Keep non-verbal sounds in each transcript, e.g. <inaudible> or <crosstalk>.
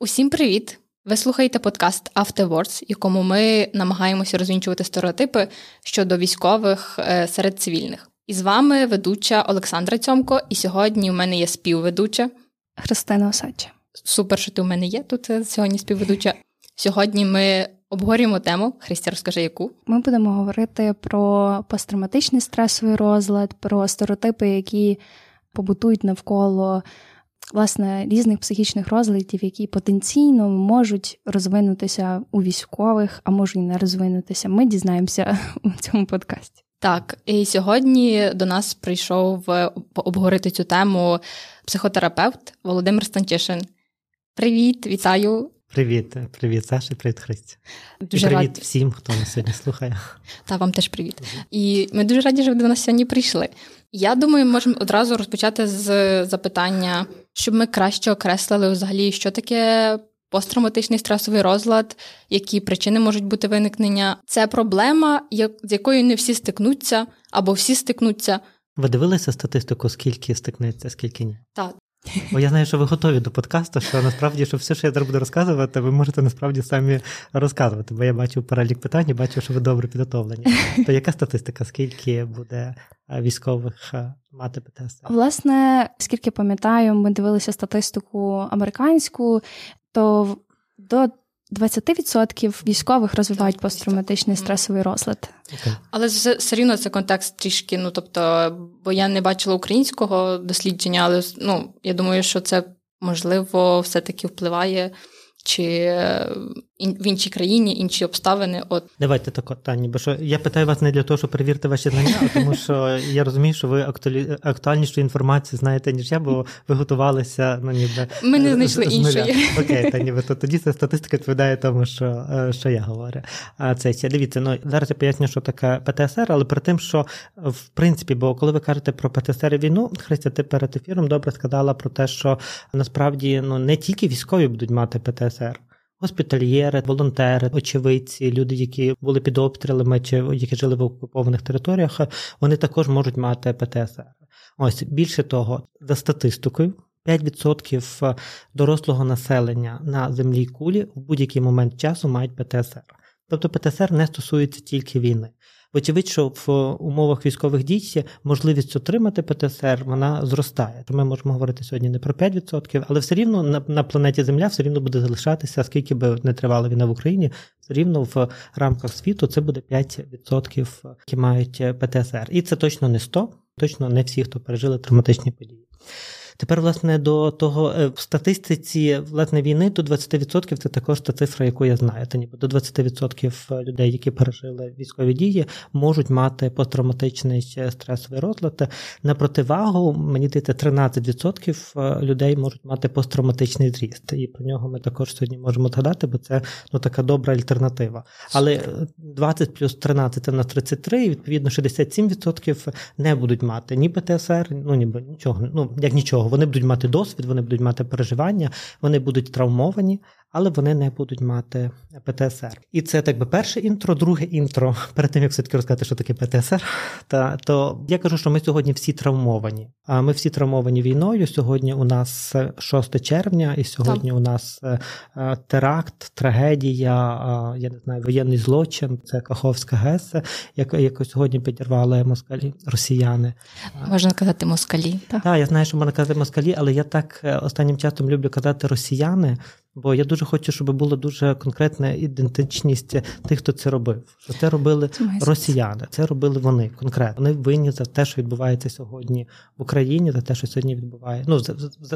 Усім привіт! Ви слухаєте подкаст Afterwards, якому ми намагаємося розвінчувати стереотипи щодо військових е, серед цивільних. І з вами ведуча Олександра Цьомко, і сьогодні у мене є співведуча Христина Осадча. Супер, що ти у мене є тут е, сьогодні співведуча. Сьогодні ми обговорюємо тему. Христя, розкажи, яку ми будемо говорити про посттравматичний стресовий розлад, про стереотипи, які побутують навколо власне різних психічних розладів, які потенційно можуть розвинутися у військових, а можуть і не розвинутися. Ми дізнаємося <laughs> у цьому подкасті. Так, і сьогодні до нас прийшов е, обговорити цю тему психотерапевт Володимир Станчишин. Привіт, вітаю. Привіт, привіт, Саша, привіт, Христя. Дуже привіт рад... всім, хто нас сьогодні слухає. Та вам теж привіт. І ми дуже раді, що ви до нас сьогодні прийшли. Я думаю, можемо одразу розпочати з запитання, щоб ми краще окреслили взагалі, що таке посттравматичний стресовий розлад, які причини можуть бути виникнення. Це проблема, з якою не всі стикнуться або всі стикнуться. Ви дивилися статистику, скільки стикнеться, скільки ні? Так. Бо я знаю, що ви готові до подкасту, що насправді що все, що я зараз буду розказувати, ви можете насправді самі розказувати. Бо я бачу перелік питань, і бачу, що ви добре підготовлені. <laughs> То яка статистика? Скільки буде військових мати ПТС? Власне, скільки пам'ятаю, ми дивилися статистику американську, то до 20% військових розвивають посттравматичний стресовий розлад. Okay. Але все рівно це контекст трішки. Ну тобто, бо я не бачила українського дослідження, але ну я думаю, що це можливо все-таки впливає чи в іншій країні, інші обставини. От давайте так, Тані, бо що я питаю вас не для того, щоб перевірити ваші знання, а тому що я розумію, що ви актуалі... актуальнішу інформацію знаєте, ніж я, бо ви готувалися. Ну ніби ми не знайшли з, іншої. З Окей, та ніби то тоді ця статистика відповідає тому, що е, що я говорю. А це ще дивіться. Ну зараз я поясню, що таке ПТСР, але при тим, що в принципі, бо коли ви кажете про ПТСР і війну, Христя, ти перед ефіром добре сказала про те, що насправді ну не тільки військові будуть мати ПТСР. Госпітальєри, волонтери, очевидці, люди, які були під обстрілами чи які жили в окупованих територіях, вони також можуть мати ПТСР. Ось більше того, за статистикою, 5% дорослого населення на землі кулі в будь-який момент часу мають ПТСР. Тобто ПТСР не стосується тільки війни. Вочевидь, що в умовах військових дій можливість отримати ПТСР вона зростає. Ми можемо говорити сьогодні не про 5%, але все рівно на, на планеті Земля все рівно буде залишатися, скільки би не тривала війна в Україні, все рівно в рамках світу це буде 5%, які мають ПТСР. І це точно не 100, точно не всі, хто пережили травматичні події. Тепер, власне, до того е, в статистиці власне війни до 20% це також та цифра, яку я знаю. Це ніби до 20% людей, які пережили військові дії, можуть мати посттравматичний стресовий розлад. На противагу, мені здається, 13% людей можуть мати посттравматичний зріст. І про нього ми також сьогодні можемо згадати, бо це ну така добра альтернатива. Але 20 плюс 13 це в нас 33, і відповідно 67% не будуть мати ні ПТСР, ну ніби нічого, ну як нічого цього. Вони будуть мати досвід, вони будуть мати переживання, вони будуть травмовані, але вони не будуть мати ПТСР. І це так би перше інтро, друге інтро. Перед тим як все таки розказати, що таке ПТСР, та то я кажу, що ми сьогодні всі травмовані. А ми всі травмовані війною. Сьогодні у нас 6 червня, і сьогодні так. у нас е, е, теракт, трагедія, я не знаю, воєнний злочин. Це Каховська ГЕС, яку, яку сьогодні підірвали москалі росіяни. Можна казати москалі. Так, так я знаю, що можна казати москалі, але я так е, останнім часом люблю казати росіяни. Бо я дуже хочу, щоб була дуже конкретна ідентичність тих, хто це робив. Що це робили це росіяни, це робили вони конкретно. Вони винні за те, що відбувається сьогодні в Україні, за те, що сьогодні відбувається. Ну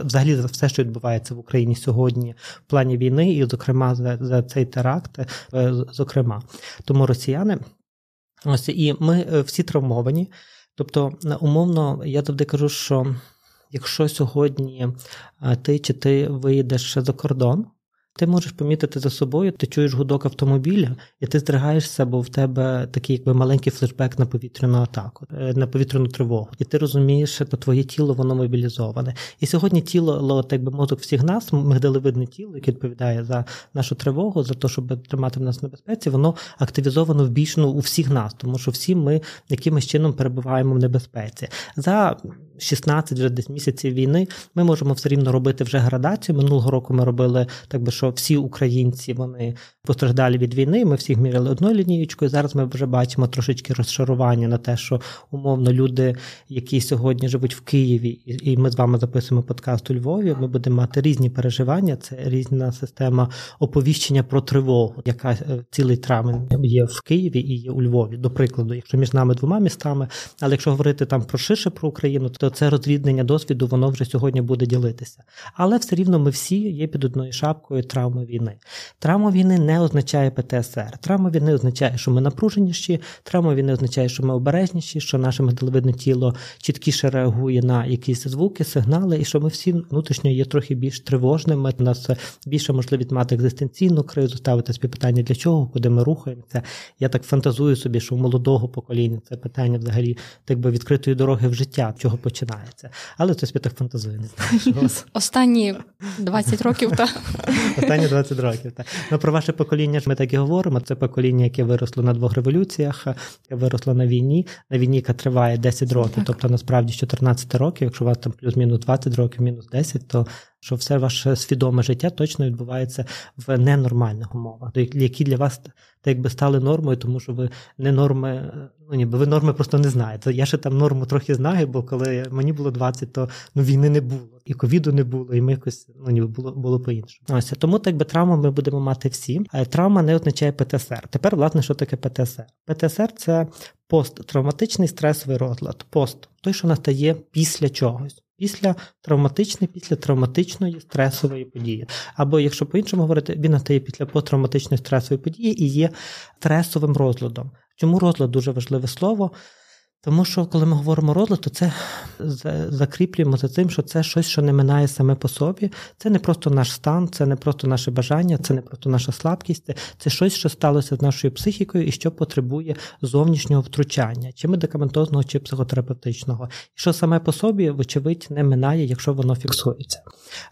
взагалі за все, що відбувається в Україні сьогодні в плані війни, і, зокрема, за, за цей теракт, е, зокрема. Тому росіяни, ось і ми е, всі травмовані. Тобто, умовно, я завжди кажу, що якщо сьогодні ти чи ти виїдеш за кордон, Ти можеш помітити за собою, ти чуєш гудок автомобіля, і ти здригаєшся, бо в тебе такий якби маленький флешбек на повітряну атаку, е, на повітряну тривогу. І ти розумієш, що твоє тіло воно мобілізоване. І сьогодні тіло, так би мозок всіх нас, мигдалевидне тіло, яке відповідає за нашу тривогу, за те, щоб тримати в нас в небезпеці, воно активізовано в більш ну, у всіх нас, тому що всі ми якимось чином перебуваємо в небезпеці. За 16 вже десь місяців війни ми можемо все рівно робити вже градацію. Минулого року ми робили так би що всі українці вони постраждалі від війни. Ми всіх міряли одною лінієчкою. Зараз ми вже бачимо трошечки розшарування на те, що умовно люди, які сьогодні живуть в Києві, і ми з вами записуємо подкаст у Львові. Ми будемо мати різні переживання. Це різна система оповіщення про тривогу, яка е, цілий травень є в Києві і є у Львові. До прикладу, якщо між нами двома містами, але якщо говорити там про ширше про Україну, то це розріднення досвіду, воно вже сьогодні буде ділитися. Але все рівно ми всі є під одною шапкою травми війни. Травма війни не означає ПТСР. Травма війни означає, що ми напруженіші, травма війни означає, що ми обережніші, що наше медалевидне тіло чіткіше реагує на якісь звуки, сигнали, і що ми всі внутрішньо є трохи більш тривожними. У нас більше можливість мати екзистенційну кризу, ставити собі питання, для чого, куди ми рухаємося. Я так фантазую собі, що у молодого покоління це питання взагалі так би відкритої дороги в життя, чого починається. Але це собі так фантазує, не знаю. Останні 20 років, так. <laughs> Останні 20 років. Так. Ну, Про ваше покоління ж ми так і говоримо. Це покоління, яке виросло на двох революціях, яке виросло на війні, на війні, яка триває 10 років. Так. Тобто, насправді 14 років, якщо у вас там плюс-мінус 20 років, мінус 10, то що все ваше свідоме життя точно відбувається в ненормальних умовах, які для вас так якби стали нормою, тому що ви не норми, ну ніби ви норми просто не знаєте. Я ще там норму трохи знаю, бо коли мені було 20, то ну війни не було, і ковіду не було, і ми якось ну ніби було було по-іншому. Ось тому так би травму ми будемо мати всі. Травма не означає ПТСР. Тепер, власне, що таке ПТСР? ПТСР це посттравматичний стресовий розлад. Пост той, що настає після чогось після травматичної, після травматичної стресової події. Або, якщо по-іншому говорити, він настає після посттравматичної стресової події і є стресовим розладом. Чому розлад дуже важливе слово? Тому що, коли ми говоримо розлад, то це закріплюємо за тим, що це щось, що не минає саме по собі. Це не просто наш стан, це не просто наше бажання, це не просто наша слабкість, це щось, що сталося з нашою психікою і що потребує зовнішнього втручання, чи медикаментозного, чи психотерапевтичного, і що саме по собі, вочевидь, не минає, якщо воно фіксується.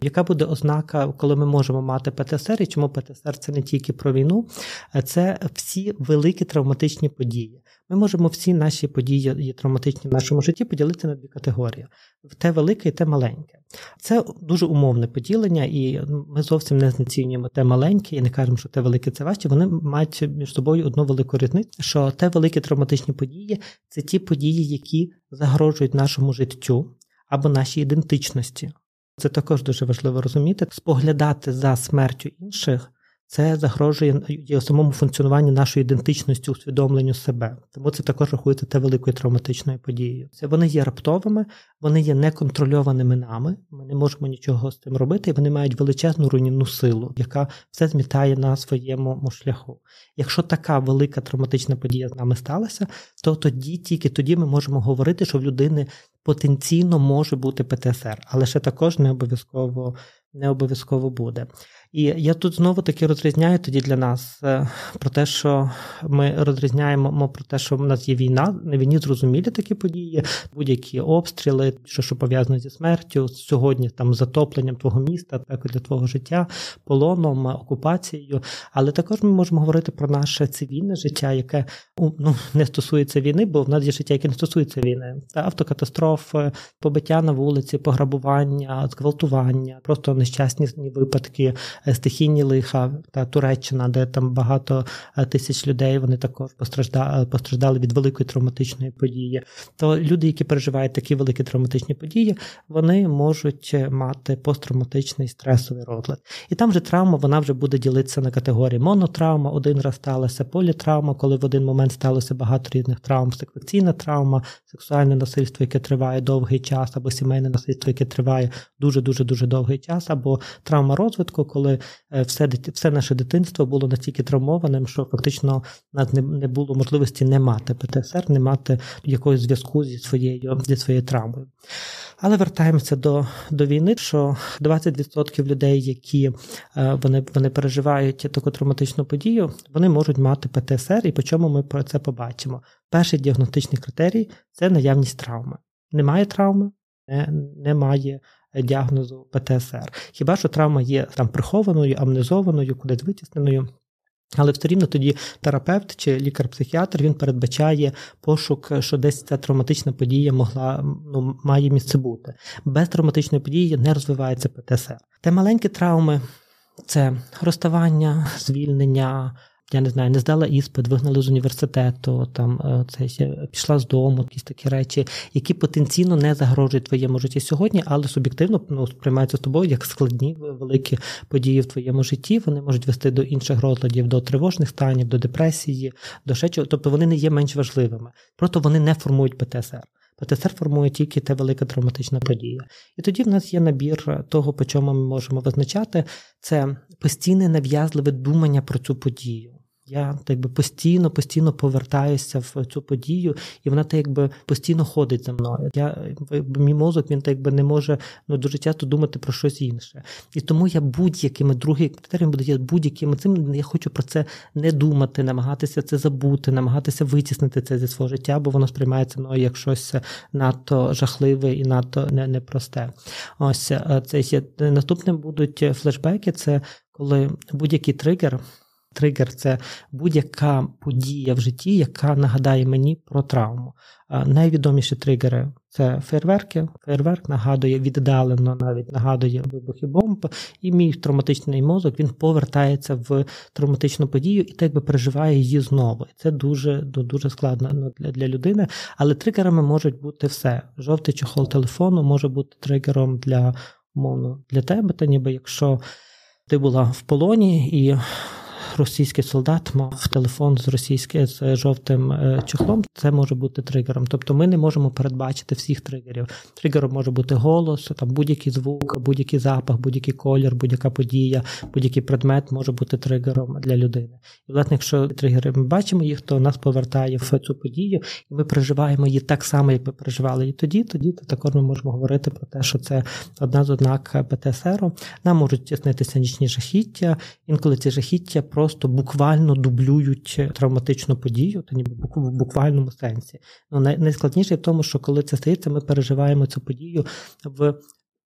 Яка буде ознака, коли ми можемо мати ПТСР, і чому ПТСР це не тільки про війну, це всі великі травматичні події. Ми можемо всі наші події травматичні в нашому житті поділити на дві категорії: те велике і те маленьке. Це дуже умовне поділення, і ми зовсім не знецінюємо те маленьке і не кажемо, що те велике це важче. Вони мають між собою одну велику різницю, що те великі травматичні події це ті події, які загрожують нашому життю або нашій ідентичності. Це також дуже важливо розуміти, споглядати за смертю інших це загрожує самому функціонуванню нашої ідентичності, усвідомленню себе. Тому це також рахується те великою травматичною подією. Це вони є раптовими, вони є неконтрольованими нами. Ми не можемо нічого з цим робити, і вони мають величезну руйнівну силу, яка все змітає на своєму шляху. Якщо така велика травматична подія з нами сталася, то тоді тільки тоді ми можемо говорити, що в людини потенційно може бути ПТСР, але ще також не обов'язково не обов'язково буде. І я тут знову таки розрізняю тоді для нас е, про те, що ми розрізняємо про те, що в нас є війна. На війні зрозумілі такі події, будь-які обстріли, що що пов'язано зі смертю, сьогодні там затопленням твого міста, так для твого життя, полоном, окупацією. Але також ми можемо говорити про наше цивільне життя, яке ну не стосується війни, бо в нас є життя, яке не стосується війни. Та автокатастрофи, побиття на вулиці, пограбування, зґвалтування, просто нещасні випадки. Е, стихійні лиха та Туреччина, де там багато е, тисяч людей вони також постраждали, постраждали від великої травматичної події. То люди, які переживають такі великі травматичні події, вони можуть е, мати посттравматичний стресовий розлад. І там вже травма вона вже буде ділитися на категорії монотравма, один раз сталася політравма, коли в один момент сталося багато різних травм, секвеційна травма, сексуальне насильство, яке триває довгий час, або сімейне насильство, яке триває дуже дуже дуже довгий час, або травма розвитку, коли були все все наше дитинство було настільки травмованим, що фактично нас не не було можливості не мати ПТСР, не мати якогось зв'язку зі своєю зі своєю травмою. Але вертаємося до до війни, що 20% людей, які вони вони переживають таку травматичну подію, вони можуть мати ПТСР, і по чому ми про це побачимо. Перший діагностичний критерій це наявність травми. Немає травми, не, немає діагнозу ПТСР. Хіба що травма є там прихованою, амнезованою, кудись витісненою. Але все рівно тоді терапевт чи лікар-психіатр він передбачає пошук, що десь ця травматична подія могла ну, має місце бути. Без травматичної події не розвивається ПТСР. Те маленькі травми це розставання, звільнення, я не знаю, не здала іспит, вигнали з університету, там е, це пішла з дому, якісь такі речі, які потенційно не загрожують твоєму житті сьогодні, але суб'єктивно ну, сприймаються з тобою як складні великі події в твоєму житті. Вони можуть вести до інших розладів, до тривожних станів, до депресії, до ще чого. Тобто вони не є менш важливими. Просто вони не формують ПТСР. ПТСР формує тільки та велика травматична подія. І тоді в нас є набір того, по чому ми можемо визначати, це постійне нав'язливе думання про цю подію. Я так би постійно, постійно повертаюся в цю подію, і вона так якби постійно ходить за мною. Я мій мозок він так якби не може ну дуже часто думати про щось інше. І тому я будь-якими другий критерієм буде будь-якими цим. Я хочу про це не думати, намагатися це забути, намагатися витіснити це зі свого життя, бо воно сприймається мною як щось надто жахливе і надто непросте. Ось е, це ще наступним будуть флешбеки. Це коли будь-який тригер. Тригер це будь-яка подія в житті, яка нагадає мені про травму. Найвідоміші тригери це фейерверки. Фейерверк нагадує віддалено, навіть нагадує вибухи бомб, і мій травматичний мозок він повертається в травматичну подію і так би переживає її знову. Це дуже дуже складно ну, для, для людини. Але тригерами можуть бути все. Жовтий чохол телефону може бути тригером для умовно для тебе, та ніби якщо ти була в полоні і російський солдат мав телефон з російським з жовтим е, чохлом, це може бути тригером. Тобто ми не можемо передбачити всіх тригерів. Тригером може бути голос, там будь-який звук, будь-який запах, будь-який колір, будь-яка подія, будь-який предмет може бути тригером для людини. І власне, якщо тригери ми бачимо їх, то нас повертає в цю подію, і ми переживаємо її так само, як ми переживали її тоді. Тоді то також ми можемо говорити про те, що це одна з ознак ПТСР. Нам можуть тіснитися нічні жахіття, інколи ці жахіття просто буквально дублюють травматичну подію, та ніби в буквальному сенсі. Ну, Найскладніше в тому, що коли це стається, ми переживаємо цю подію в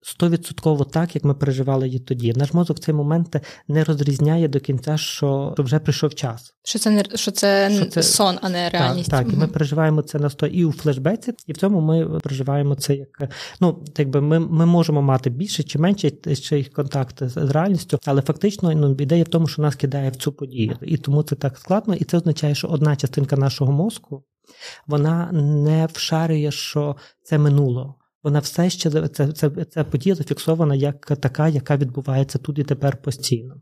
стовідсотково так, як ми переживали її тоді. Наш мозок в цей момент не розрізняє до кінця, що вже прийшов час. Що це не що це, що це сон, а не реальність. Так, так. і ми переживаємо це на сто і у флешбеці, і в цьому ми переживаємо це як ну, якби ми ми можемо мати більше чи менше ще їх контакт з реальністю, але фактично ну, ідея в тому, що нас кидає в цю подію. І тому це так складно, і це означає, що одна частинка нашого мозку вона не вшарює, що це минуло вона все ще це, це, це подія зафіксована як така, яка відбувається тут і тепер постійно.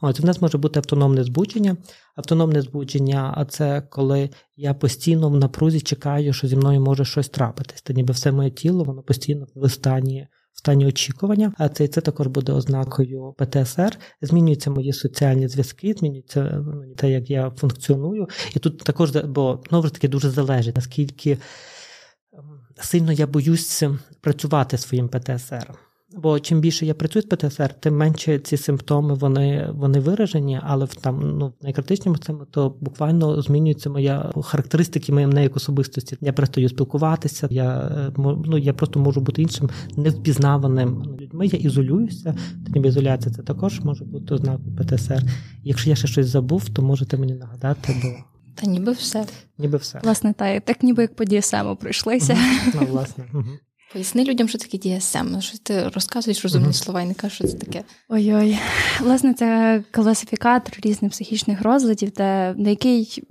От у нас може бути автономне збудження. Автономне збудження, а це коли я постійно в напрузі чекаю, що зі мною може щось трапитись. Та ніби все моє тіло, воно постійно в стані. В стані очікування, а це це також буде ознакою ПТСР. Змінюються мої соціальні зв'язки, змінюється ну, те, як я функціоную. І тут також бо знову ж таки дуже залежить, наскільки сильно я боюсь працювати своїм ПТСР. Бо чим більше я працюю з ПТСР, тим менше ці симптоми вони вони виражені, але в там ну в найкритичному цьому то буквально змінюється моя характеристики моєї як особистості. Я перестаю спілкуватися. Я е, ну я просто можу бути іншим невпізнаваним людьми. Я ізолююся. Ніби ізоляція це також може бути ознакою ПТСР. Якщо я ще щось забув, то можете мені нагадати, бо. Та ніби все. Ніби все. Власне, та так ніби як по DSM пройшлися. <laughs> Ну, власне. Поясни людям, що таке DSM. Ну, що ти розказуєш розумні слова і не кажеш, що це таке. Ой-ой. Власне, це класифікатор різних психічних розладів, де на який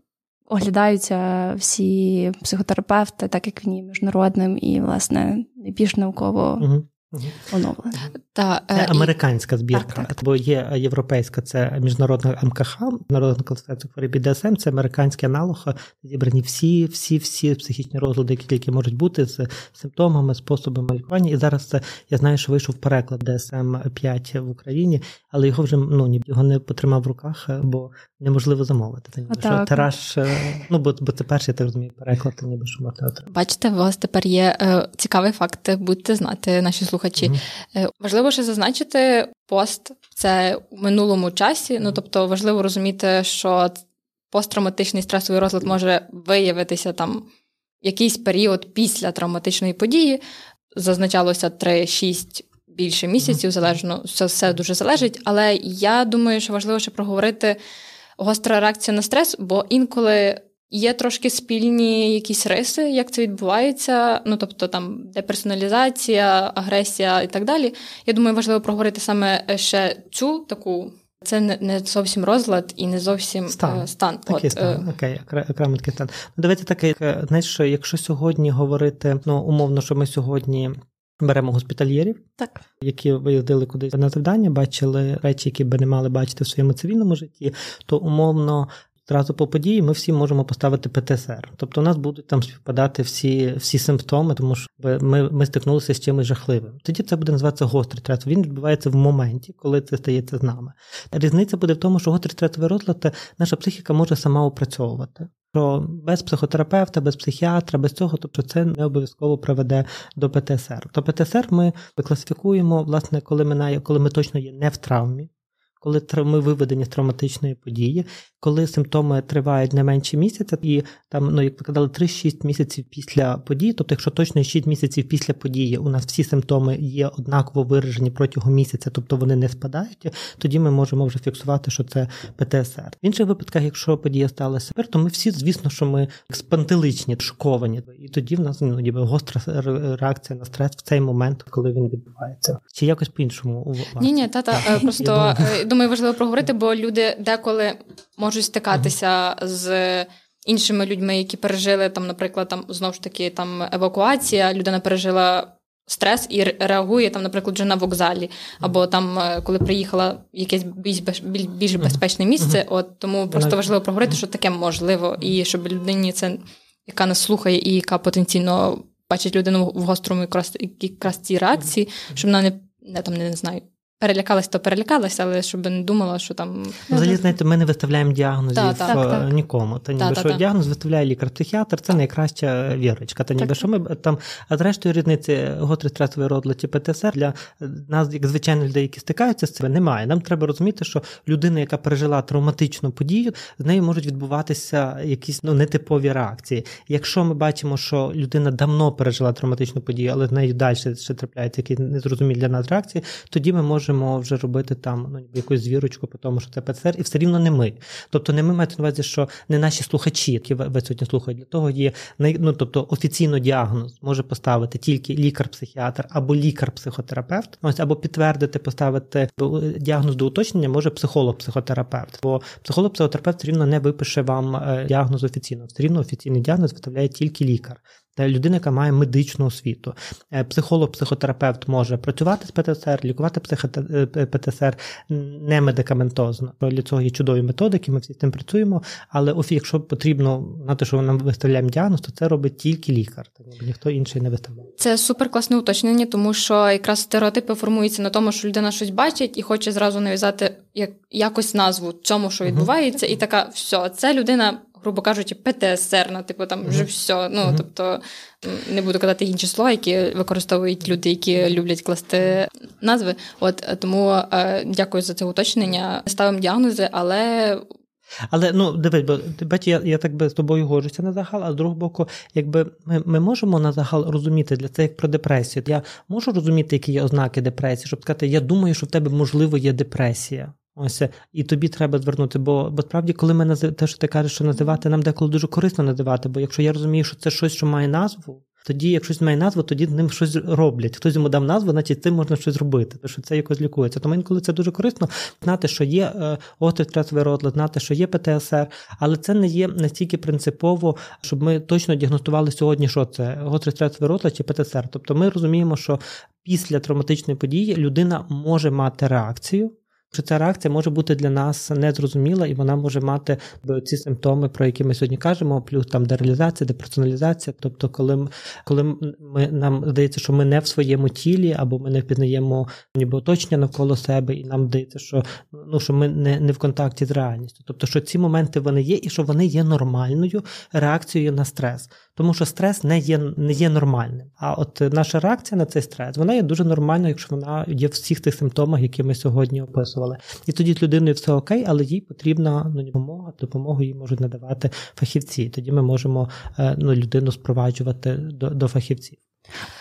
оглядаються всі психотерапевти, так як він є міжнародним і, власне, найбільш науково оновлена. Та, Це американська збірка, так, так. бо є європейська, це міжнародна МКХ, народна класифікація хвороб ДСМ, це американський аналог, зібрані всі, всі, всі психічні розлади, які тільки можуть бути з симптомами, способами лікування. І зараз це я знаю, що вийшов переклад ДСМ 5 в Україні, але його вже ну його не потримав в руках, бо неможливо замовити. Це ніби, що тираж, е, ну бо бо це перший, я так розумію, переклад, ніби що можна отримати. Бачите, у вас тепер є е, цікавий факт, будете знати наші слухачі. Mm-hmm. Важливо ще зазначити пост це в минулому часі. Ну тобто важливо розуміти, що посттравматичний стресовий розлад може виявитися там якийсь період після травматичної події. Зазначалося 3-6 більше місяців, залежно це все дуже залежить. Але я думаю, що важливо ще проговорити гостра реакція на стрес, бо інколи Є трошки спільні якісь риси, як це відбувається. Ну тобто там деперсоналізація, агресія і так далі. Я думаю, важливо проговорити саме ще цю таку. Це не зовсім розлад і не зовсім стан. Е, стан. Такий От, стан. Е... Окей, окремий такий стан. Ну, Давайте таке, знаєш, що якщо сьогодні говорити, ну умовно, що ми сьогодні беремо госпітальєрів, так. які виїздили кудись на завдання, бачили речі, які би не мали бачити в своєму цивільному житті, то умовно Зразу по події ми всі можемо поставити ПТСР. Тобто у нас будуть там співпадати всі всі симптоми, тому що ми ми стикнулися з чимось жахливим. Тоді це буде називатися гострий стрес. Він відбувається в моменті, коли це стається з нами. Різниця буде в тому, що гострий стресовий розлад наша психіка може сама опрацьовувати. Що без психотерапевта, без психіатра, без цього, тобто це не обов'язково приведе до ПТСР. То ПТСР ми класифікуємо, власне, коли ми коли ми точно є не в травмі, коли ми виведені з травматичної події, коли симптоми тривають не менше місяця, і там, ну як ви казали, 3-6 місяців після події, тобто, якщо точно 6 місяців після події у нас всі симптоми є однаково виражені протягом місяця, тобто вони не спадають, тоді ми можемо вже фіксувати, що це ПТСР. В інших випадках, якщо подія сталася, то ми всі, звісно, що ми спантеличні, шоковані, і тоді в нас ну, ніби гостра реакція на стрес в цей момент, коли він відбувається, чи якось по іншому ні, ні, та та просто е, думаю, важливо проговорити, бо люди деколи можуть стикатися з іншими людьми, які пережили там, наприклад, там знову ж таки там евакуація, людина пережила. Стрес і реагує там, наприклад, вже на вокзалі, або там, е, коли приїхала в якесь більш більш безпечне місце. От тому просто важливо проговорити, що таке можливо, і щоб людині це, яка нас слухає, і яка потенційно бачить людину в гострому якраз, якраз цій реакції, щоб вона не не там не знаю, Перелякалась, то перелякалась, але щоб не думала, що там. Взагалі, знаєте, ми не виставляємо діагнозів та, та, нікому. Та ніби та, що діагноз виставляє лікар-психіатр, це найкраща вірочка. Та ніби що ми там, а зрештою різниці гострий стресовий розлад чи ПТСР для нас, як звичайно, людей, які стикаються з цим, немає. Нам треба розуміти, що людина, яка пережила травматичну подію, з нею можуть відбуватися якісь ну нетипові реакції. Якщо ми бачимо, що людина давно пережила травматичну подію, але з нею далі ще трапляються якісь незрозумілі для нас реакції, тоді ми можемо можемо вже робити там ну, якусь звірочку по тому, що це ПЦР, і все рівно не ми. Тобто не ми маєте на увазі, що не наші слухачі, які ви сьогодні слухають, для того є ну, тобто офіційно діагноз може поставити тільки лікар-психіатр або лікар-психотерапевт, ось або підтвердити, поставити діагноз до уточнення може психолог-психотерапевт. Бо психолог-психотерапевт все рівно не випише вам е, діагноз офіційно. Все рівно офіційний діагноз виставляє тільки лікар людина, яка має медичну освіту. Е, психолог, психотерапевт може працювати з ПТСР, лікувати е, ПТСР не медикаментозно. Для цього є чудові методики, ми всі з цим працюємо. Але якщо потрібно на те, що нам виставляємо діагноз, то це робить тільки лікар, ніхто інший не виставляє. Це супер класне уточнення, тому що якраз стереотипи формуються на тому, що людина щось бачить і хоче зразу нав'язати як якось назву цьому, що відбувається, uh-huh. і така все, це людина грубо кажучи, ПТСР, ну, типу там вже все. Ну, тобто не буду казати інші слова, які використовують люди, які люблять класти назви. От тому е, дякую за це уточнення. Ставимо діагнози, але. Але ну дивись, бо бач, я я так би з тобою годжуся на загал, а з другого боку, якби ми ми можемо на загал розуміти для це як про депресію. Я можу розуміти, які є ознаки депресії, щоб сказати, я думаю, що в тебе можливо є депресія. Ось і тобі треба звернути, бо бо справді, коли ми назив... те, що ти кажеш, що називати, нам деколи дуже корисно називати. Бо якщо я розумію, що це щось, що має назву, тоді, якщо щось має назву, тоді ним щось роблять. Хтось йому дав назву, значить цим можна щось зробити, тому що це якось лікується. Тому інколи це дуже корисно знати, що є е, гострий стресовий розлад, знати, що є ПТСР, але це не є настільки принципово, щоб ми точно діагностували сьогодні, що це гострий стресовий розлад чи ПТСР. Тобто ми розуміємо, що після травматичної події людина може мати реакцію що ця реакція може бути для нас незрозуміла, і вона може мати ці симптоми, про які ми сьогодні кажемо, плюс там дереалізація, деперсоналізація. Тобто, коли коли ми нам здається, що ми не в своєму тілі, або ми не впізнаємо ніби оточення навколо себе, і нам здається, що ну що ми не, не в контакті з реальністю. Тобто, що ці моменти вони є, і що вони є нормальною реакцією на стрес. Тому що стрес не є не є нормальним. А от наша реакція на цей стрес вона є дуже нормальною, якщо вона є в всіх тих симптомах, які ми сьогодні описували. І тоді з людиною все окей, але їй потрібна ну, допомога, допомогу їй можуть надавати фахівці. Тоді ми можемо е, ну, людину спроваджувати до, до фахівців.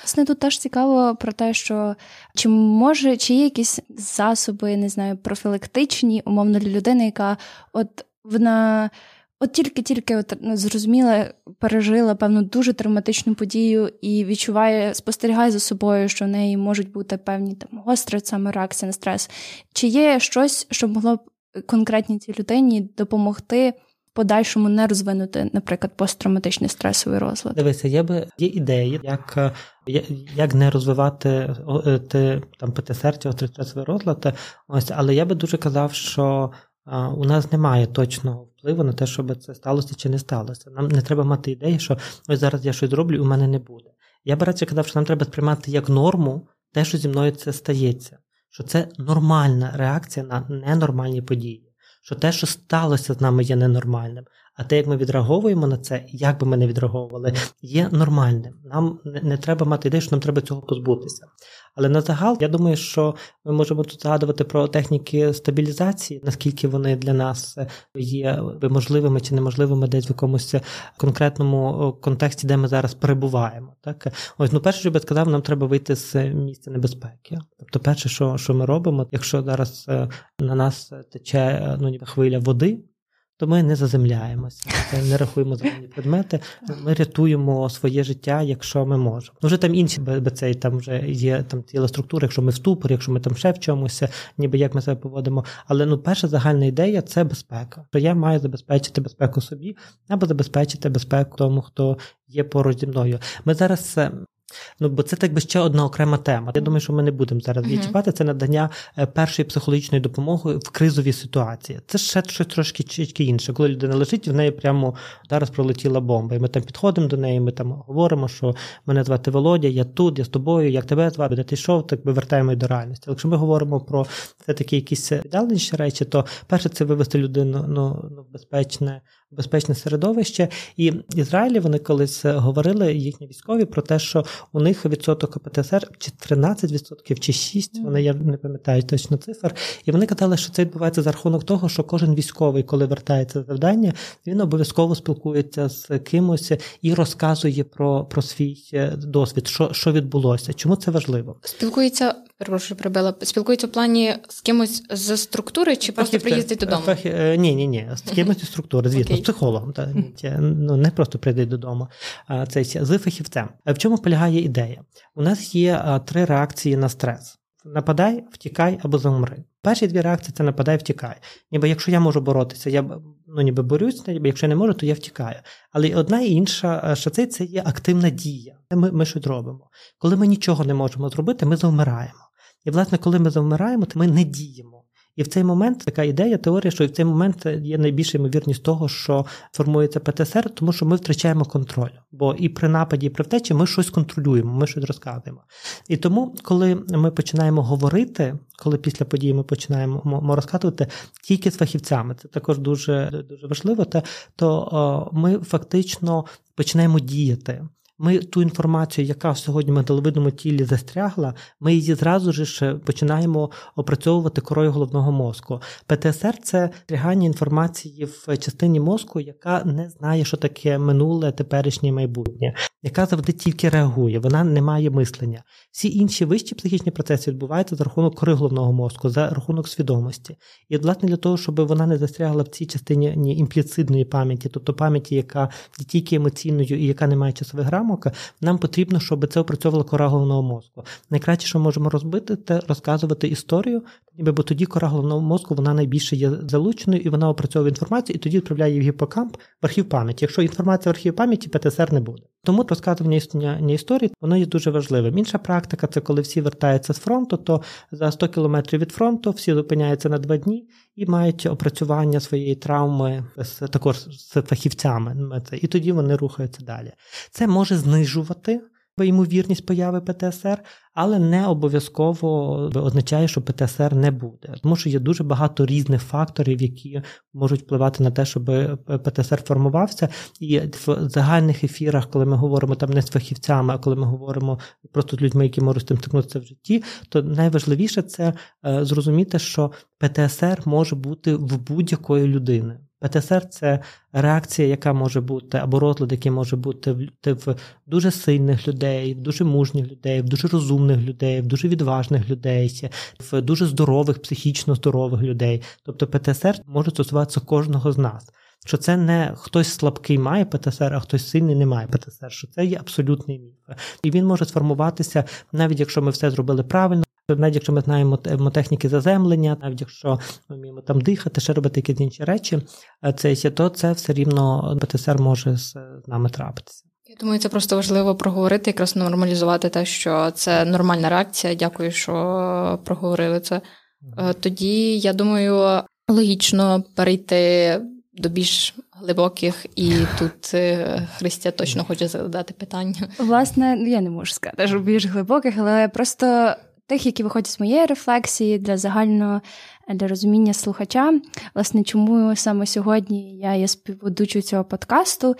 Власне, тут теж цікаво про те, що чи може, чи є якісь засоби, не знаю, профілактичні, умовно для людини, яка от вона От тільки-тільки от, ну, зрозуміла, пережила певну дуже травматичну подію і відчуває, спостерігає за собою, що в неї можуть бути певні там гостра саме реакція на стрес. Чи є щось, що могло б конкретній цій людині допомогти подальшому не розвинути, наприклад, посттравматичний стресовий розлад? Дивися, є би є ідеї, як е, як не розвивати е, те, там ПТСР чи стресовий розлад. Ось, але я би дуже казав, що у нас немає точного впливу на те, щоб це сталося чи не сталося. Нам не треба мати ідеї, що ось зараз я щось зроблю, і у мене не буде. Я б радше казав, що нам треба сприймати як норму те, що зі мною це стається, що це нормальна реакція на ненормальні події, що те, що сталося з нами, є ненормальним. А те, як ми відреаговуємо на це, як би ми не відреаговували, є нормальним. Нам не треба мати ідею, що нам треба цього позбутися. Але на загал, я думаю, що ми можемо тут згадувати про техніки стабілізації, наскільки вони для нас є можливими чи неможливими десь в якомусь конкретному контексті, де ми зараз перебуваємо. Так ось ну перше, що би сказав, нам треба вийти з місця небезпеки. Тобто, перше, що що ми робимо, якщо зараз е, на нас тече ну ніби хвиля води то ми не заземляємося, не рахуємо земні предмети. Ми рятуємо своє життя, якщо ми можемо. Ну, вже там інші цей там вже є там ціла структура, якщо ми в ступорі, якщо ми там ще в чомусь, ніби як ми себе поводимо. Але ну, перша загальна ідея це безпека. Що я маю забезпечити безпеку собі або забезпечити безпеку тому, хто є поруч зі мною. Ми зараз е, Ну, бо це так би ще одна окрема тема. Я думаю, що ми не будемо зараз uh-huh. відчіпати це надання е, першої психологічної допомоги в кризовій ситуації. Це ще щось трошки інше. Коли людина лежить, в неї прямо зараз пролетіла бомба. І ми там підходимо до неї, ми там говоримо, що мене звати Володя, я тут, я з тобою, як тебе звати, де ти йшов, так ми вертаємо до реальності. Але якщо ми говоримо про все такі якісь віддаленіші речі, то перше це вивести людину ну, ну, в безпечне безпечне середовище. І Ізраїлі вони колись говорили їхні військові про те, що у них відсоток ПТСР чи 13% чи 6%, вони я не пам'ятаю точно цифр. І вони казали, що це відбувається за рахунок того, що кожен військовий, коли вертається завдання, він обов'язково спілкується з кимось і розказує про про свій е, досвід, що що відбулося. Чому це важливо? Спілкується, перепрошую, прибила, спілкується в плані з кимось з структури, чи просто приїздить додому? Фахі... Е, ні, ні, ні, з кимось зі структури, звісно, okay. З психологом. Та, ну, Не просто прийде додому, а це з фахівцем. В чому полягає ідея? У нас є три реакції на стрес: нападай, втікай або заумри. Перші дві реакції це нападай, втікай. Ніби якщо я можу боротися, я ну, ніби борюсь, ніби якщо я не можу, то я втікаю. Але одна і інша що це, це є активна дія. Ми, ми щось робимо. Коли ми нічого не можемо зробити, ми завмираємо. І, власне, коли ми завмираємо, то ми не діємо. І в цей момент така ідея, теорія, що в цей момент є найбільша ймовірність того, що формується ПТСР, тому що ми втрачаємо контроль. Бо і при нападі, і при втечі ми щось контролюємо, ми щось розказуємо. І тому, коли ми починаємо говорити, коли після події ми починаємо розказувати тільки з фахівцями, це також дуже дуже важливо, то ми фактично починаємо діяти. Ми ту інформацію, яка сьогодні в медаловидному тілі застрягла, ми її зразу ж починаємо опрацьовувати корою головного мозку. ПТСР це стрягання інформації в частині мозку, яка не знає, що таке минуле, теперішнє майбутнє, яка завжди тільки реагує, вона не має мислення. Всі інші вищі психічні процеси відбуваються за рахунок кори головного мозку, за рахунок свідомості. І, власне, для того, щоб вона не застрягла в цій частині імпліцитної пам'яті, тобто пам'яті, яка є тільки емоційною і яка не має часових грам, рамок, нам потрібно, щоб це опрацьовувало кора головного мозку. Найкраще, що можемо розбити, це розказувати історію, бо тоді кора головного мозку вона найбільше є залученою і вона опрацьовує інформацію, і тоді відправляє її в гіпокамп в архів пам'яті. Якщо інформація в архів пам'яті, ПТСР не буде. Тому розказування історії воно є дуже важливим. Інша практика це коли всі вертаються з фронту, то за 100 кілометрів від фронту всі зупиняються на два дні і мають опрацювання своєї травми з також з фахівцями. І тоді вони рухаються далі. Це може знижувати ймовірність появи ПТСР, але не обов'язково означає, що ПТСР не буде, тому що є дуже багато різних факторів, які можуть впливати на те, щоб ПТСР формувався. І в загальних ефірах, коли ми говоримо там не з фахівцями, а коли ми говоримо просто з людьми, які можуть з тим стикнутися в житті, то найважливіше це е, зрозуміти, що ПТСР може бути в будь-якої людини. ПТСР це реакція, яка може бути, або розлад, який може бути в дуже сильних людей, в дуже мужніх людей, в дуже розумних людей, в дуже відважних людей, в дуже здорових, психічно здорових людей. Тобто ПТСР може стосуватися кожного з нас. Що це не хтось слабкий має ПТСР, а хтось сильний не має ПТСР, що це є абсолютний міф. І він може сформуватися, навіть якщо ми все зробили правильно, навіть якщо ми знаємо техніки заземлення, навіть якщо ми вміємо там дихати, ще робити якісь інші речі, е, це то це все рівно ПТСР може з нами трапитися. Я думаю, це просто важливо проговорити, якраз нормалізувати те, що це нормальна реакція. Дякую, що проговорили це. Е, тоді я думаю, логічно перейти до більш глибоких, і <laughs> тут е, Христя точно хоче задати питання. Власне, я не можу сказати, що більш глибоких, але просто тих, які виходять з моєї рефлексії для загального для розуміння слухача. Власне, чому саме сьогодні я є співведучою цього подкасту.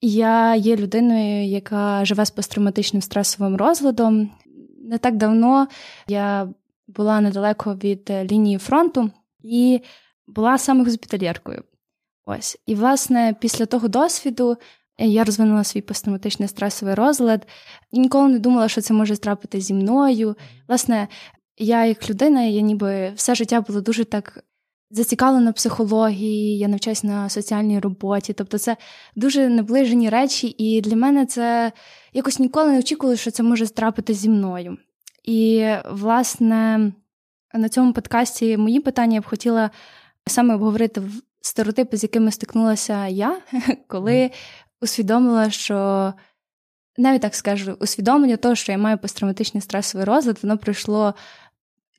Я є людиною, яка живе з посттравматичним стресовим розладом. Не так давно я була недалеко від лінії фронту і була саме госпітальєркою. Ось. І, власне, після того досвіду я розвинула свій посттравматичний стресовий розлад і ніколи не думала, що це може трапити зі мною. Власне, я як людина, я ніби все життя була дуже так зацікавлена психології, я навчаюсь на соціальній роботі. Тобто це дуже наближені речі, і для мене це якось ніколи не очікувало, що це може трапити зі мною. І, власне, на цьому подкасті мої питання я б хотіла саме обговорити стереотипи, з якими стикнулася я, <laughs> коли усвідомила, що навіть так скажу, усвідомлення того, що я маю посттравматичний стресовий розлад, воно пройшло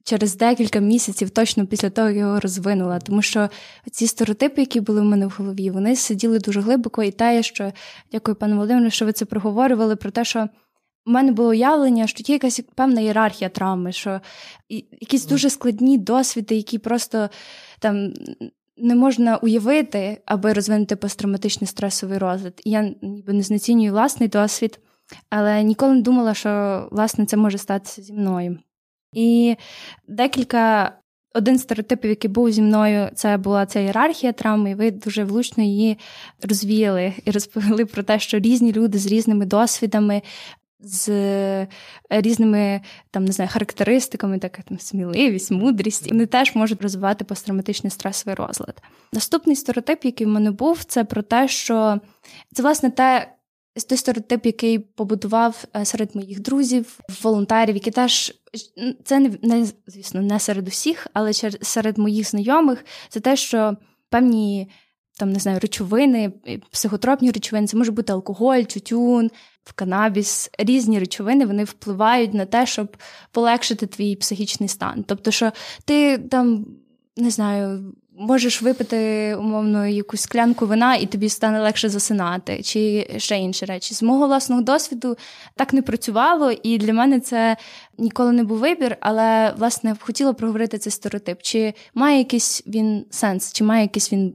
через декілька місяців, точно після того, як я його розвинула. Тому що ці стереотипи, які були в мене в голові, вони сиділи дуже глибоко, і те, що дякую, пане Володимире, що ви це проговорювали про те, що. У мене було уявлення, що є якась певна ієрархія травми, що якісь дуже складні досвіди, які просто там не можна уявити, аби розвинути посттравматичний стресовий розлад. Я ніби не знецінюю власний досвід, але ніколи не думала, що власне це може статися зі мною. І декілька. Один з стереотипів, який був зі мною, це була ця ієрархія травми, і ви дуже влучно її розвіяли і розповіли про те, що різні люди з різними досвідами з е, різними там не знаю, характеристиками, так там сміливість, мудрість, вони теж можуть розвивати посттравматичний стресовий розлад. Наступний стереотип, який в мене був, це про те, що це власне те. Той стереотип, який побудував е, серед моїх друзів, волонтерів, які теж це не звісно не серед усіх, але серед моїх знайомих, це те, що певні там не знаю речовини, психотропні речовини, це може бути алкоголь, тютюн, канабіс, різні речовини вони впливають на те, щоб полегшити твій психічний стан. Тобто, що ти там не знаю. Можеш випити умовно якусь склянку вина, і тобі стане легше засинати, чи ще інші речі. З мого власного досвіду так не працювало, і для мене це ніколи не був вибір. Але власне хотіла проговорити цей стереотип. Чи має якийсь він сенс, чи має якийсь він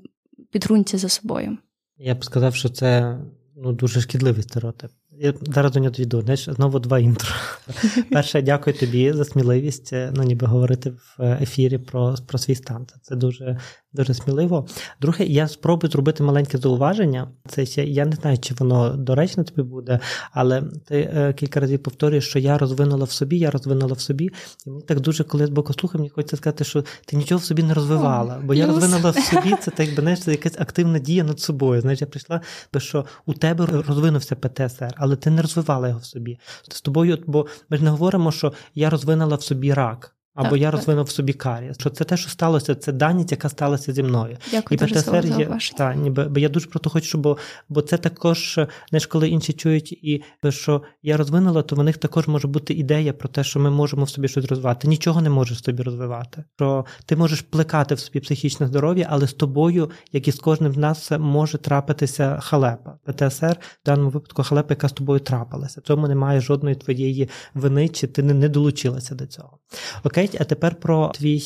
підґрунтя за собою? Я б сказав, що це ну, дуже шкідливий стереотип. Я зараз до нього дійду. Знаєш, знову два інтро. <laughs> Перше, дякую тобі за сміливість, е, ну ніби говорити в ефірі про про свій стан. Це дуже дуже сміливо. Друге, я спробую зробити маленьке зауваження. Це ще я не знаю, чи воно доречно тобі буде, але ти е, кілька разів повторюєш, що я розвинула в собі, я розвинула в собі. І мені так дуже, коли з боку слухаю, мені хочеться сказати, що ти нічого в собі не розвивала. Бо я розвинула в собі, <laughs> це так знаєш, це якась активна дія над собою. Знаєш, я прийшла, що у тебе розвинувся ПТСР, але ти не розвивала його в собі. З тобою, бо ми ж не говоримо, що я розвинула в собі рак. Або так, я так. розвинув в собі карієс. Що це те, що сталося, це даність, яка сталася зі мною. Дякую, і ПТСР є та, ніби бо я дуже про то хочу, бо бо це також, знаєш, коли інші чують, і що я розвинула, то в них також може бути ідея про те, що ми можемо в собі щось розвивати. Нічого не можеш в собі розвивати. Що ти можеш плекати в собі психічне здоров'я, але з тобою, як і з кожним з нас, може трапитися халепа. ПТСР в даному випадку халепа, яка з тобою трапилася. В цьому немає жодної твоєї вини, чи ти не долучилася до цього. Окей. Окей, а тепер про твій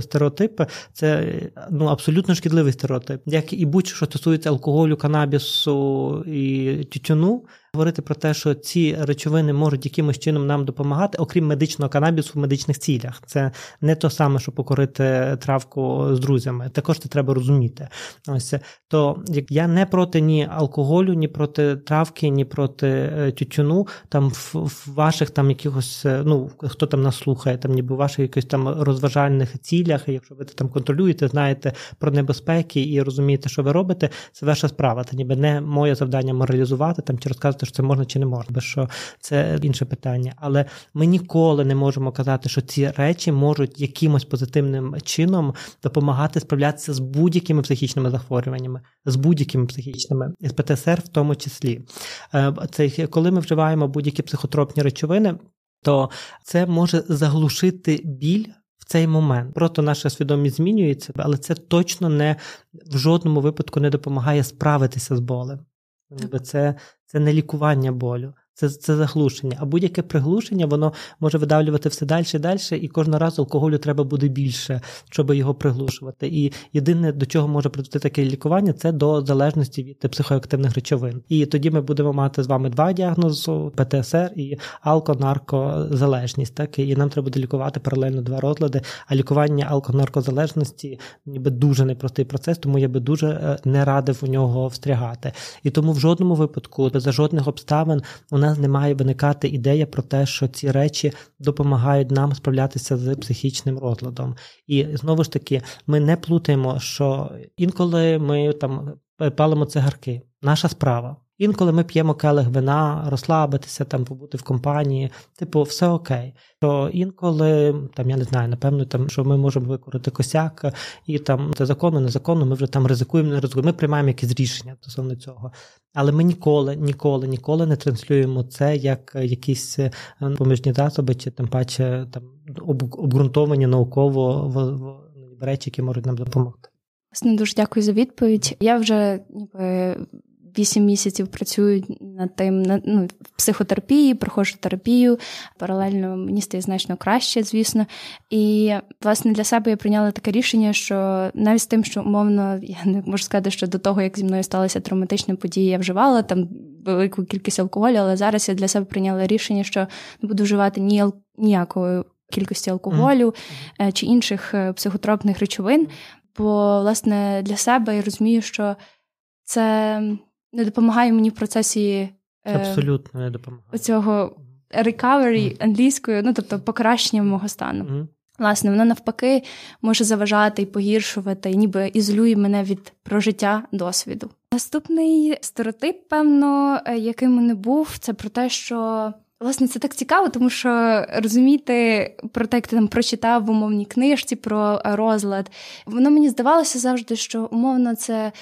стереотип. Це ну абсолютно шкідливий стереотип, як і будь-що стосується алкоголю, канабісу і тютюну говорити про те, що ці речовини можуть якимось чином нам допомагати, окрім медичного канабісу в медичних цілях. Це не то саме, що покорити травку з друзями. Також це треба розуміти. Ось то я не проти ні алкоголю, ні проти травки, ні проти е, тютюну. Там в, в ваших там якихось, е, ну хто там нас слухає, там ніби в ваших якихось там розважальних цілях. Якщо ви там контролюєте, знаєте про небезпеки і розумієте, що ви робите, це ваша справа. Це ніби не моє завдання моралізувати там чи розказувати що це можна чи не можна, бо що це інше питання. Але ми ніколи не можемо казати, що ці речі можуть якимось позитивним чином допомагати справлятися з будь-якими психічними захворюваннями, з будь-якими психічними, з ПТСР в тому числі. Е, це коли ми вживаємо будь-які психотропні речовини, то це може заглушити біль. В цей момент просто наша свідомість змінюється, але це точно не в жодному випадку не допомагає справитися з болем. Це це не лікування болю, це це заглушення. А будь-яке приглушення воно може видавлювати все далі і далі, і кожного разу алкоголю треба буде більше, щоб його приглушувати. І єдине, до чого може привести таке лікування, це до залежності від психоактивних речовин. І тоді ми будемо мати з вами два діагнози: ПТСР і алконаркозалежність. Так і нам треба буде лікувати паралельно два розлади. А лікування алконаркозалежності ніби дуже непростий процес, тому я би дуже е, не радив у нього встрягати. І тому в жодному випадку, за жодних обставин, у нас нас не має виникати ідея про те, що ці речі допомагають нам справлятися з психічним розладом. І знову ж таки, ми не плутаємо, що інколи ми там палимо цигарки, наша справа. Інколи ми п'ємо келих вина, розслабитися, там побути в компанії, типу, все окей. То інколи, там я не знаю, напевно, там що ми можемо викорити косяк, і там це законно, незаконно, ми вже там ризикуємо, не ризикуємо. Ми приймаємо якісь рішення стосовно цього. Але ми ніколи, ніколи, ніколи не транслюємо це як якісь е, поміжні засоби, чи тим паче там обґрунтовані науково в речі, які можуть нам допомогти. Власне, дуже дякую за відповідь. Я вже ніби вісім місяців працюю над тим на ну, в психотерапії, проходжу терапію. Паралельно мені стає значно краще, звісно. І власне для себе я прийняла таке рішення, що навіть з тим, що умовно я не можу сказати, що до того, як зі мною сталася травматична подія, я вживала там велику кількість алкоголю, але зараз я для себе прийняла рішення, що не буду вживати ні ніякої кількості алкоголю mm. чи інших е, психотропних речовин. Бо, власне, для себе я розумію, що це не допомагає мені в процесі е, абсолютно не допомагає. цього recovery англійською, ну тобто покращення мого стану. Mm-hmm. Власне, воно навпаки може заважати і погіршувати, і ніби ізолює мене від прожиття досвіду. Наступний стереотип, певно, е, яким не був, це про те, що власне це так цікаво, тому що розуміти про те, як ти там прочитав в умовній книжці про розлад, воно мені здавалося завжди, що умовно це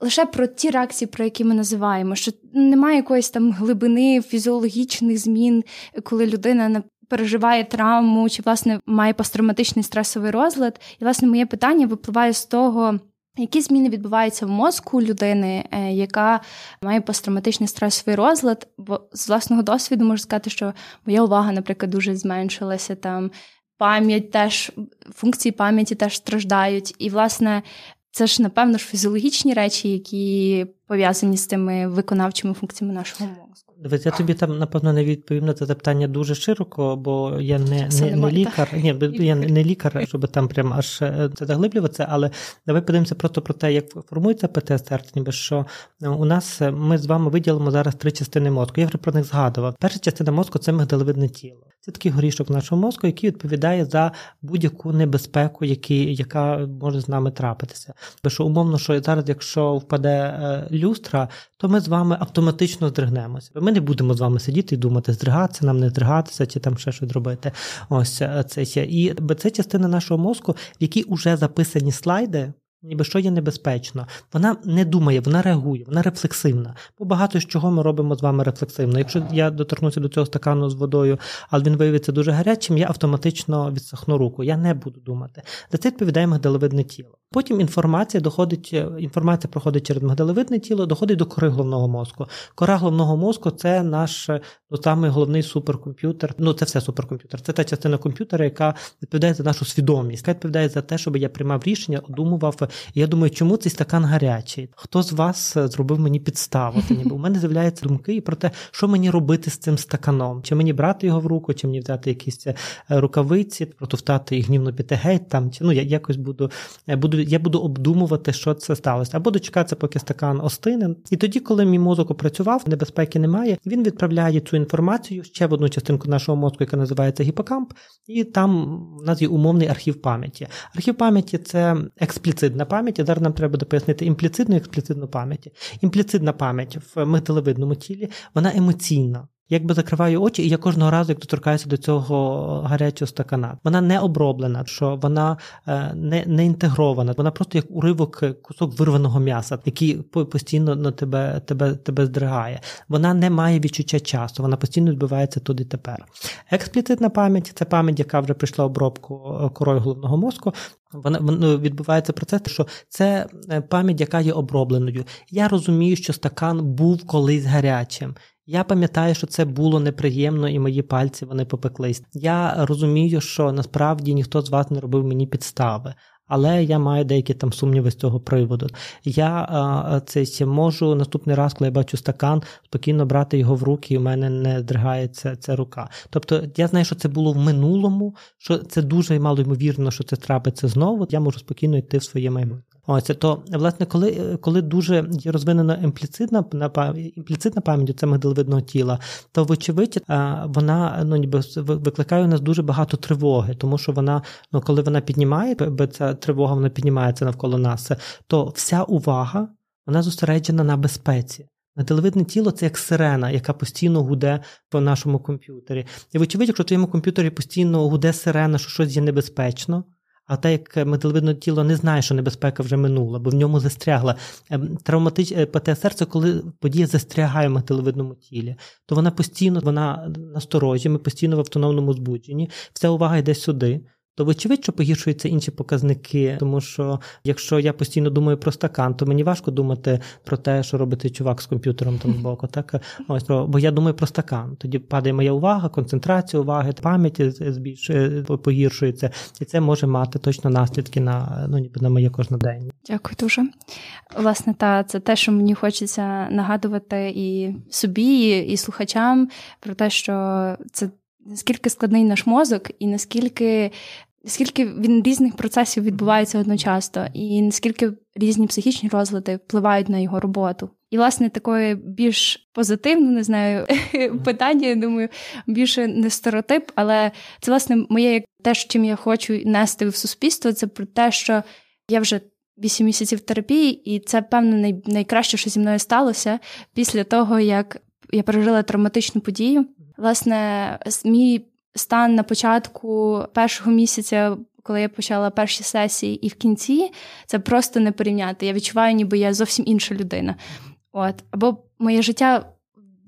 лише про ті реакції, про які ми називаємо, що немає якоїсь там глибини фізіологічних змін, коли людина переживає травму чи власне має посттравматичний стресовий розлад. І власне моє питання випливає з того. Які зміни відбуваються в мозку людини, е, яка має посттравматичний стресовий розлад? Бо з власного досвіду можу сказати, що моя увага, наприклад, дуже зменшилася. Там пам'ять теж функції пам'яті теж страждають. І, власне, це ж, напевно, ж фізіологічні речі, які пов'язані з тими виконавчими функціями нашого мозку. Дивись, я тобі там, напевно, не відповім на це запитання дуже широко, бо я не не, не лікар. Ні, я не лікар, щоб там прям аж е, це заглиблюватися, але давай подивимося просто про те, як формується ПТСР, ніби що е, у нас е, ми з вами виділимо зараз три частини мозку. Я вже про них згадував. Перша частина мозку це мигдалевидне тіло. Це такий горішок нашого мозку, який відповідає за будь-яку небезпеку, які, яка може з нами трапитися. Бо що умовно, що зараз, якщо впаде люстра, то ми з вами автоматично здригнемося. Ми не будемо з вами сидіти і думати, здригатися, нам не здригатися, чи там ще щось робити. Ось е, це ще. І це частина нашого мозку, в якій вже записані слайди. Ніби що є небезпечно, вона не думає, вона реагує, вона рефлексивна. Бо багато з чого ми робимо з вами рефлексивно. Якщо я доторкнуся до цього стакану з водою, але він виявиться дуже гарячим, я автоматично відсахну руку. Я не буду думати. За це відповідає мигдалевидне тіло. Потім інформація доходить, е, інформація проходить через мигдалевидне тіло, доходить до кори головного мозку. Кора головного мозку це наш е, ну, самий головний суперкомп'ютер. Ну, це все суперкомп'ютер. Це та частина комп'ютера, яка відповідає за нашу свідомість, яка відповідає за те, щоб я приймав рішення, І я думаю, чому цей стакан гарячий? Хто з вас е, зробив мені підставу? Ніби у мене з'являються думки про те, що мені робити з цим стаканом, чи мені брати його в руку, чи мені взяти якісь рукавиці, протовтати і гнівно піти геть там, чи ну я якось буду буду я буду обдумувати, що це сталося, або дочекатися, поки стакан остине. І тоді, коли мій мозок опрацював, небезпеки немає, він відправляє цю інформацію ще в одну частинку нашого мозку, яка називається гіпокамп, і там у нас є умовний архів пам'яті. Архів пам'яті це експліцитна пам'ять. Зараз нам треба буде пояснити імпліцитну і експліцитну пам'ять. Імпліцитна пам'ять в мигдалевидному тілі, вона емоційна. Якби закриваю очі, і я кожного разу, як доторкаюся до цього гарячого стакана, вона не оброблена, що вона е, не не інтегрована, вона просто як уривок, е, кусок вирваного м'яса, який постійно на тебе тебе, тебе здригає. Вона не має відчуття часу, вона постійно відбувається тут і тепер. Експліцитна пам'ять це пам'ять, яка вже прийшла обробку е, корою головного мозку. Вона ну, відбувається процес, що це пам'ять, яка є обробленою. Я розумію, що стакан був колись гарячим. Я пам'ятаю, що це було неприємно, і мої пальці вони попеклись. Я розумію, що насправді ніхто з вас не робив мені підстави. Але я маю деякі там сумніви з цього приводу. Я це можу наступний раз, коли я бачу стакан, спокійно брати його в руки, і в мене не здригається ця рука. Тобто я знаю, що це було в минулому, що це дуже мало ймовірно, що це трапиться знову. Я можу спокійно йти в своє майбутнє. Ось то, власне, коли коли дуже розвинена імпліцитна імпліцитна пам'ять це мигдалевидного тіла, то вочевидь вона ну ніби викликає у нас дуже багато тривоги, тому що вона, ну коли вона піднімає, ця тривога вона піднімається навколо нас, то вся увага вона зосереджена на безпеці. Мигдалевидне тіло це як сирена, яка постійно гуде по нашому комп'ютері. І вочевидь, якщо в твоєму комп'ютері постійно гуде сирена, що щось є небезпечно. А те, як металевидне тіло не знає, що небезпека вже минула, бо в ньому застрягла. Ем, травматич... Е, ПТСР це коли подія застрягає в металевидному тілі, то вона постійно вона насторожі, ми постійно в автономному збудженні, вся увага йде сюди то вочевидь, що погіршуються інші показники, тому що якщо я постійно думаю про стакан, то мені важко думати про те, що робить чувак з комп'ютером там збоку. <laughs> Так ось бо я думаю про стакан. Тоді падає моя увага, концентрація уваги, пам'ять збільшує, погіршується, і це може мати точно наслідки на ну ніби на моє кожнодення. Дякую дуже. Власне, та це те, що мені хочеться нагадувати і собі, і слухачам про те, що це. Наскільки складний наш мозок, і наскільки Скільки він різних процесів відбувається одночасно, і наскільки різні психічні розлади впливають на його роботу. І, власне, такое більш позитивне, не знаю, <laughs> питання, я думаю, більше не стереотип, але це, власне, моє те, чим я хочу нести в суспільство, це про те, що я вже вісім місяців терапії, і це, певно, най- найкраще, що зі мною сталося після того, як я пережила травматичну подію. Власне, мій стан на початку першого місяця, коли я почала перші сесії, і в кінці це просто не порівняти. Я відчуваю, ніби я зовсім інша людина. От або моє життя.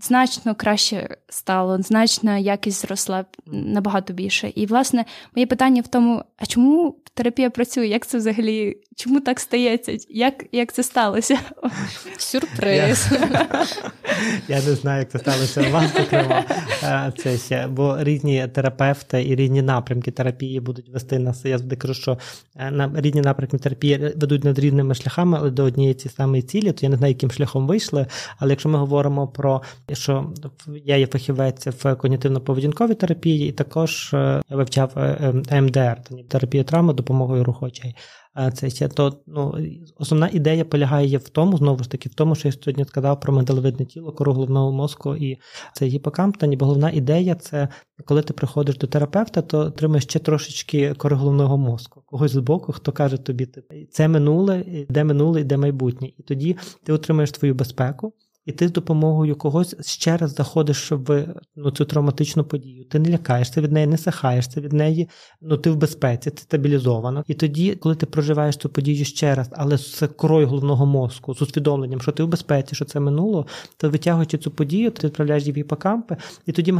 Значно краще стало, значна якість зросла набагато більше. І, власне, моє питання в тому: а чому терапія працює? Як це взагалі? Чому так стається? Як як це сталося? Сюрприз. Я не знаю, як це сталося у вас, зокрема. Це ще, бо різні терапевти і різні напрямки терапії будуть вести нас. Я завжди кажу, що на різні напрямки терапії ведуть над різними шляхами, але до однієї цієї самої цілі, то я не знаю, яким шляхом вийшли. Але якщо ми говоримо про що я є фахівець в когнітивно-поведінковій терапії, і також я вивчав МДР, терапія травми допомогою руху очей. Це то ну основна ідея полягає в тому, знову ж таки, в тому, що я сьогодні сказав про медалевидне тіло, кору головного мозку і це гіпокамп. Та ніби головна ідея це коли ти приходиш до терапевта, то отримаєш ще трошечки кори головного мозку. Когось з боку, хто каже тобі, це минуле, де минуле, де майбутнє. І тоді ти отримаєш твою безпеку і ти з допомогою когось ще раз заходиш в ну, цю травматичну подію. Ти не лякаєшся від неї, не сахаєшся від неї, ну ти в безпеці, ти стабілізовано. І тоді, коли ти проживаєш цю подію ще раз, але з корою головного мозку, з усвідомленням, що ти в безпеці, що це минуло, то витягуючи цю подію, ти відправляєш її в іпокампи, і тоді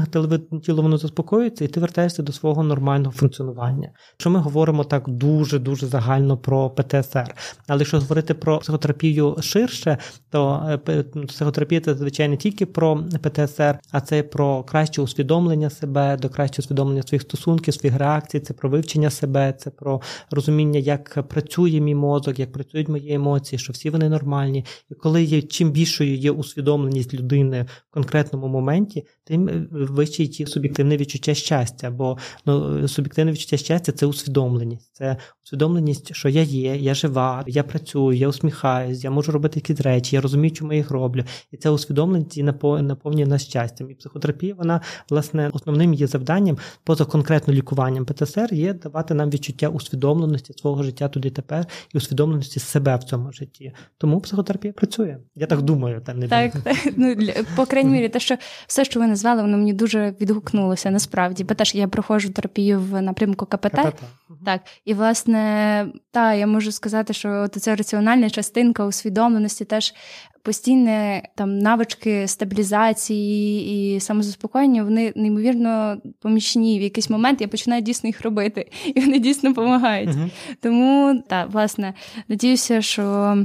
тіло воно заспокоюється, і ти вертаєшся до свого нормального функціонування. Що ми говоримо так дуже дуже загально про ПТСР. Але якщо говорити про психотерапію ширше, то е, психотерапія психотерапія це звичайно не тільки про ПТСР, а це про краще усвідомлення себе, до кращого усвідомлення своїх стосунків, своїх реакцій, це про вивчення себе, це про розуміння, як працює мій мозок, як працюють мої емоції, що всі вони нормальні. І коли є чим більшою є усвідомленість людини в конкретному моменті, тим вище ті суб'єктивне відчуття щастя. Бо ну, суб'єктивне відчуття щастя це усвідомленість, це усвідомленість, що я є, я жива, я працюю, я усміхаюсь, я можу робити якісь речі, я розумію, чому я їх роблю і це усвідомленість і наповнює нас щастям. І психотерапія, вона власне основним її завданням, поза конкретно лікуванням ПТСР, є давати нам відчуття усвідомленості свого життя туди тепер і усвідомленості себе в цьому житті. Тому психотерапія працює. Я так думаю, там не так. Ну по крайній мірі, те, що все, що ви назвали, воно мені дуже відгукнулося насправді. Бо теж я проходжу терапію в напрямку КПТ. КПТ. Так, і власне, та я можу сказати, що ця раціональна частинка усвідомленості теж постійні там навички стабілізації і самозаспокоєння, вони неймовірно помічні. В якийсь момент я починаю дійсно їх робити, <laughs> і вони дійсно допомагають. uh Тому так, власне, надіюся, що,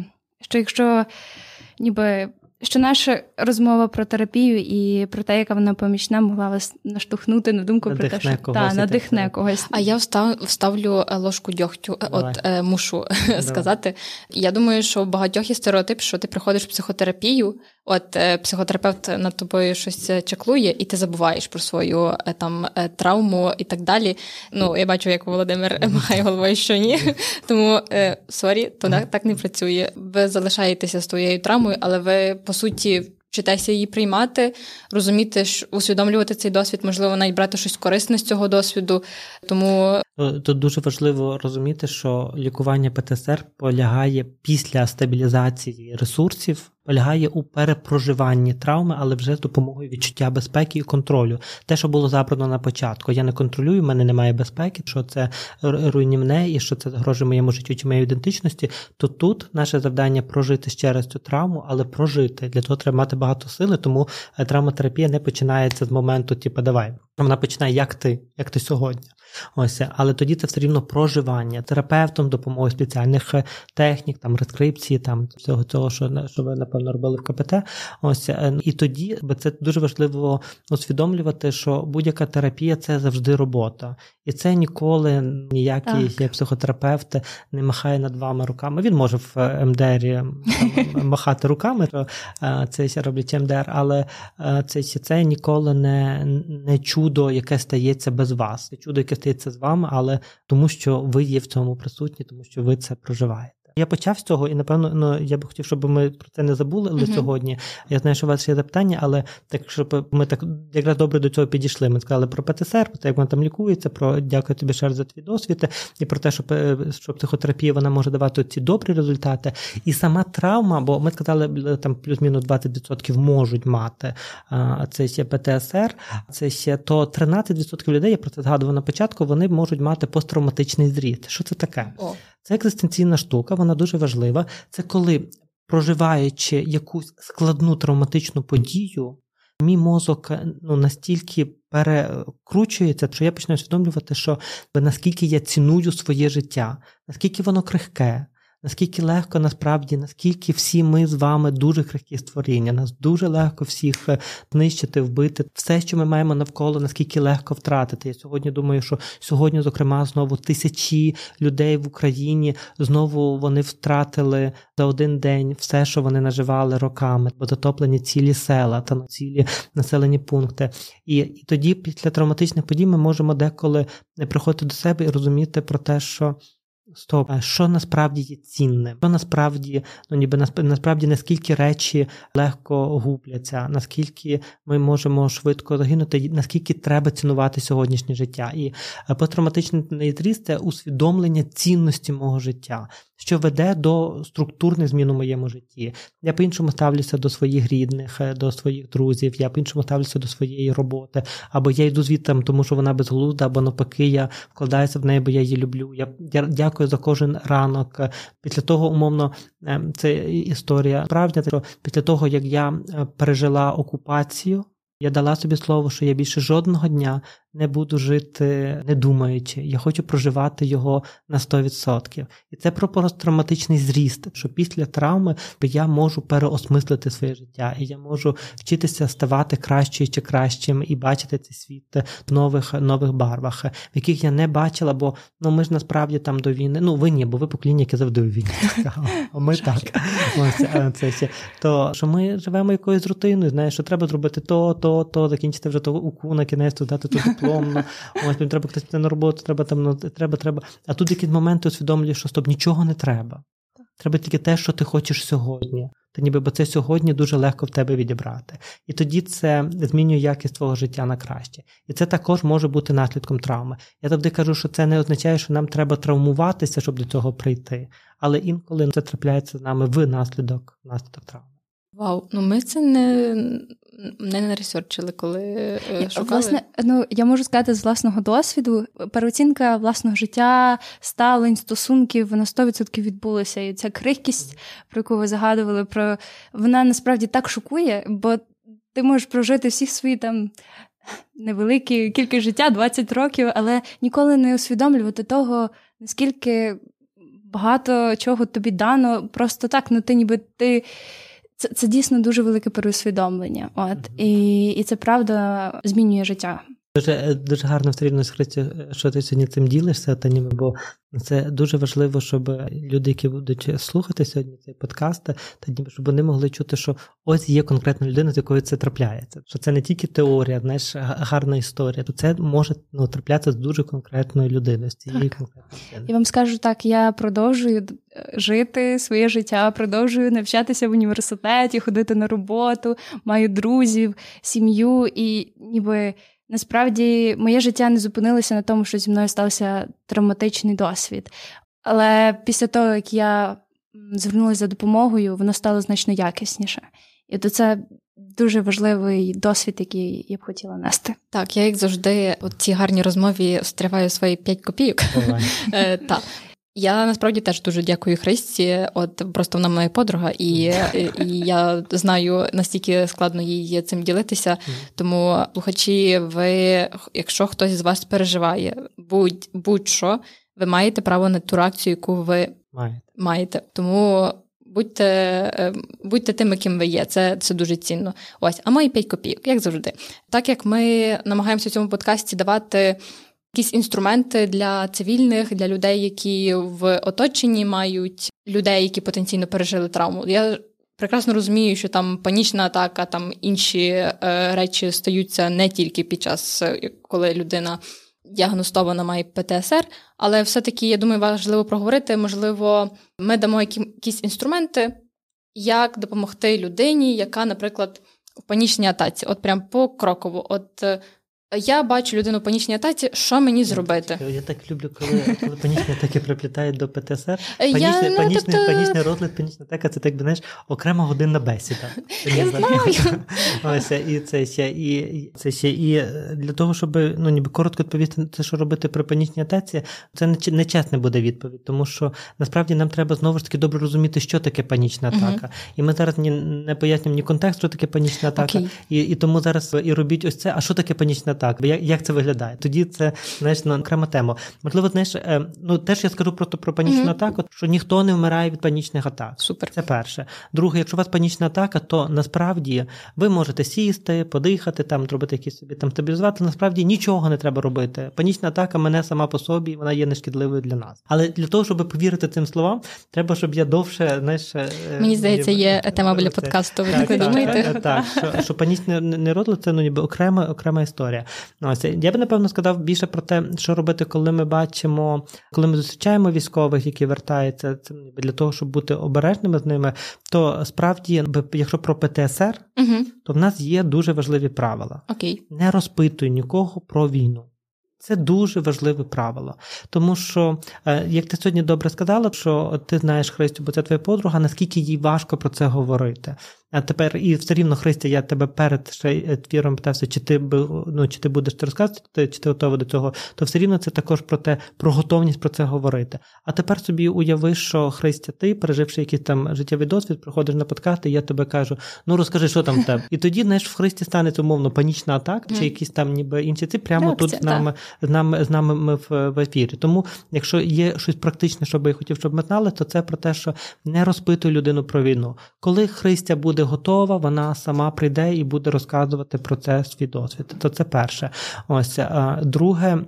що якщо ніби що наша розмова про терапію і про те, яка вона помічна, могла вас наштовхнути на думку надихне про те, що когось, та, надихне когось. А я встав, вставлю е, ложку дьогтю. Е, Давай. От е, мушу Давай. сказати. Я думаю, що в багатьох є стереотип, що ти приходиш в психотерапію, от психотерапевт над тобою щось чеклує, і ти забуваєш про свою там травму і так далі. Ну, я бачу, як Володимир махає головою, що ні. Тому sorry, то так не працює. Ви залишаєтеся з твоєю травмою, але ви по суті вчитеся її приймати, розуміти, усвідомлювати цей досвід, можливо, навіть брати щось корисне з цього досвіду. Тому тут дуже важливо розуміти, що лікування ПТСР полягає після стабілізації ресурсів полягає у перепроживанні травми, але вже з допомогою відчуття безпеки і контролю. Те, що було забрано на початку. Я не контролюю, в мене немає безпеки, що це руйнівне і що це загрожує моєму життю чи моєї ідентичності. То тут наше завдання прожити ще раз цю травму, але прожити. Для того треба мати багато сили, тому е, травматерапія не починається з моменту, типу, давай. Вона починає, як ти, як ти сьогодні. Ось, але тоді це все рівно проживання терапевтом, допомогою спеціальних е, технік, там рескрипції, там всього цього, що що ви напевно робили в КПТ. Ось е, і тоді це дуже важливо усвідомлювати, що будь-яка терапія це завжди робота, і це ніколи ніякий так. психотерапевт не махає над вами руками. Він може в е, МДРі <laughs> махати руками, то це роблять МДР, але це це ніколи не, не чудо, яке стається без вас. Це чудо, яке стається з вами, але тому, що ви є в цьому присутні, тому що ви це проживаєте. Я почав з цього, і напевно, ну я би хотів, щоб ми про це не забули uh-huh. сьогодні. Я знаю, що у вас є запитання, але так, щоб ми так якраз добре до цього підійшли. Ми сказали про ПТСР, про те, як вона там лікується, про дякую тобі ще раз за твій досвід, і про те, що е, що психотерапія вона може давати ці добрі результати. І сама травма, бо ми сказали, там плюс-мінус 20% можуть мати. А це ще ПТСР, це ще то 13% людей, я про це згадував на початку, вони можуть мати посттравматичний зріст. Що це таке? О. Це екзистенційна штука, вона дуже важлива. Це коли, проживаючи якусь складну травматичну подію, мій мозок ну, настільки перекручується, що я починаю усвідомлювати, що наскільки я ціную своє життя, наскільки воно крихке, наскільки легко насправді, наскільки всі ми з вами дуже крихкі створіння, нас дуже легко всіх е, знищити, вбити. Все, що ми маємо навколо, наскільки легко втратити. Я сьогодні думаю, що сьогодні, зокрема, знову тисячі людей в Україні знову вони втратили за один день все, що вони наживали роками, бо затоплені цілі села та цілі населені пункти. І, і тоді, після травматичних подій, ми можемо деколи приходити до себе і розуміти про те, що Стоп, що насправді є цінним, що насправді, ну ніби насправді наскільки речі легко губляться, наскільки ми можемо швидко загинути, наскільки треба цінувати сьогоднішнє життя. І е, посттравматичний нейтріст – це усвідомлення цінності мого життя що веде до структурних змін у моєму житті. Я по-іншому ставлюся до своїх рідних, е, до своїх друзів, я по-іншому ставлюся до своєї роботи, або я йду звідти, тому що вона безглузда, або навпаки, я вкладаюся в неї, бо я її люблю. Я, дякую за кожен ранок. Після того, умовно, е, це історія справжня, що після того, як я е, пережила окупацію. Я дала собі слово, що я більше жодного дня не буду жити, не думаючи. Я хочу проживати його на 100%. І це про посттравматичний зріст, що після травми я можу переосмислити своє життя, і я можу вчитися ставати кращою чи кращим і бачити цей світ в нових нових барвах, в яких я не бачила, бо ну ми ж насправді там до війни. Ну ви ні, бо ви покоління, яке завжди у війні. А ми так. Це ще. То що ми живемо якоюсь рутиною, знаєш, що треба зробити то, то, то, закінчити вже то уку на кінець, дати то дипломно, ось мені треба хтось на роботу, треба там, ну, треба, треба. А тут якісь моменти усвідомлюєш, що стоп, нічого не треба. Треба тільки те, що ти хочеш сьогодні. Та ніби бо це сьогодні дуже легко в тебе відібрати. І тоді це змінює якість твого життя на краще. І це також може бути наслідком травми. Я завжди кажу, що це не означає, що нам треба травмуватися, щоб до цього прийти. Але інколи це трапляється з нами в наслідок наслідок травми. Вау, ну ми це не не наресерчили, коли е, шукали. Власне, ну я можу сказати з власного досвіду, переоцінка власного життя, ставлень, стосунків, вона 100% відбулася. І ця крихкість, про яку ви згадували, про вона насправді так шокує, бо ти можеш прожити всі свої там. Невеликі кількість життя, 20 років, але ніколи не усвідомлювати того, наскільки багато чого тобі дано, просто так, ну ти ніби ти це це дійсно дуже велике переусвідомлення. От і і це правда змінює життя. Дуже дуже гарно все рівно скриті, що ти сьогодні цим ділишся, та ніби, бо це дуже важливо, щоб люди, які будуть слухати сьогодні цей подкаст, та ніби щоб вони могли чути, що ось є конкретна людина, з якою це трапляється. Що це не тільки теорія, знаєш, гарна історія, то це може ну, траплятися з дуже конкретною людиною. з цієї конкретної. Я вам скажу так: я продовжую жити своє життя, продовжую навчатися в університеті, ходити на роботу, маю друзів, сім'ю і ніби. Насправді, моє життя не зупинилося на тому, що зі мною стався травматичний досвід. Але після того, як я звернулася за допомогою, воно стало значно якісніше. І то це дуже важливий досвід, який я б хотіла нести. Так, я як завжди, у цій гарній розмові стриваю свої п'ять копійок. Е, так. Я насправді теж дуже дякую Христі. От просто вона моя подруга, і і я знаю настільки складно їй цим ділитися. Тому слухачі, ви, якщо хтось з вас переживає, будь будь-що, ви маєте право на ту реакцію, яку ви маєте. маєте. Тому будьте е, будьте тим, ким ви є. Це це дуже цінно. Ось, а мої п'ять копійок, як завжди. Так як ми намагаємося в цьому подкасті давати якісь інструменти для цивільних, для людей, які в оточенні мають людей, які потенційно пережили травму. Я прекрасно розумію, що там панічна атака, там інші е, речі стаються не тільки під час, е, коли людина діагностована має ПТСР, але все-таки я думаю, важливо проговорити. Можливо, ми дамо якісь інструменти, як допомогти людині, яка, наприклад, в панічній атаці, от прям покроково. От е, я бачу людину в панічній атаці, що мені зробити? Я так люблю, коли коли панічні атаки приплітають до ПТСР. <laughs> Панічний, я, ну, панічний, тобто... панічний розлад, панічна атака це так би знаєш, окрема годинна бесіда. <laughs> Я знаю. <laughs> Ось, і це ще і це ще і для того, щоб ну ніби коротко відповісти це, що робити при панічній атаці, це не, не чесна буде відповідь, тому що насправді нам треба знову ж таки добре розуміти, що таке панічна атака. Uh-huh. І ми зараз ні не пояснюємо ні контекст, що таке панічна атака, okay. і і тому зараз і робіть ось це. А що таке панічна атака? Атака. Як як це виглядає? Тоді це знаєш, на окрема тема. Можливо, знаєш, е, ну теж я скажу про про панічну mm-hmm. атаку, що ніхто не вмирає від панічних атак. Супер. Це перше. Друге, якщо у вас панічна атака, то насправді ви можете сісти, подихати, там зробити якісь собі там стабілізувати. Насправді нічого не треба робити. Панічна атака мене сама по собі, вона є нешкідливою для нас. Але для того, щоб повірити цим словам, треба, щоб я довше знаєш, е, мені здається, є тема для подкасту. Ви так, так думаєте? Так, що, що панічний нерозлад це ну ніби окрема окрема історія. Ось я би напевно сказав більше про те, що робити, коли ми бачимо, коли ми зустрічаємо військових, які вертаються, це для того, щоб бути обережними з ними. То справді, якщо про ПТСР, угу. то в нас є дуже важливі правила. Окей. Не розпитуй нікого про війну. Це дуже важливе правило, тому що, е, як ти сьогодні добре сказала, що ти знаєш Христю, бо це твоя подруга, наскільки їй важко про це говорити. А тепер і все рівно, Христя, я тебе перед ще е, твіром питався, чи ти ну, чи ти будеш це розказувати, чи ти готова до цього, то все рівно це також про те, про готовність про це говорити. А тепер собі уяви, що Христя, ти, переживши якийсь там життєвий досвід, приходиш на подкасти, і я тебе кажу, ну розкажи, що там в тебе. І тоді, знаєш, в Христі станеться умовно панічна атака, чи якісь там ніби інші ці прямо Реакція, тут з нами з нами з нами ми в, в ефірі. Тому, якщо є щось практичне, що би я хотів, щоб ми знали, то це про те, що не розпитуй людину про війну. Коли Христя буде готова, вона сама прийде і буде розказувати про це свій досвід. То це перше. Ось друге.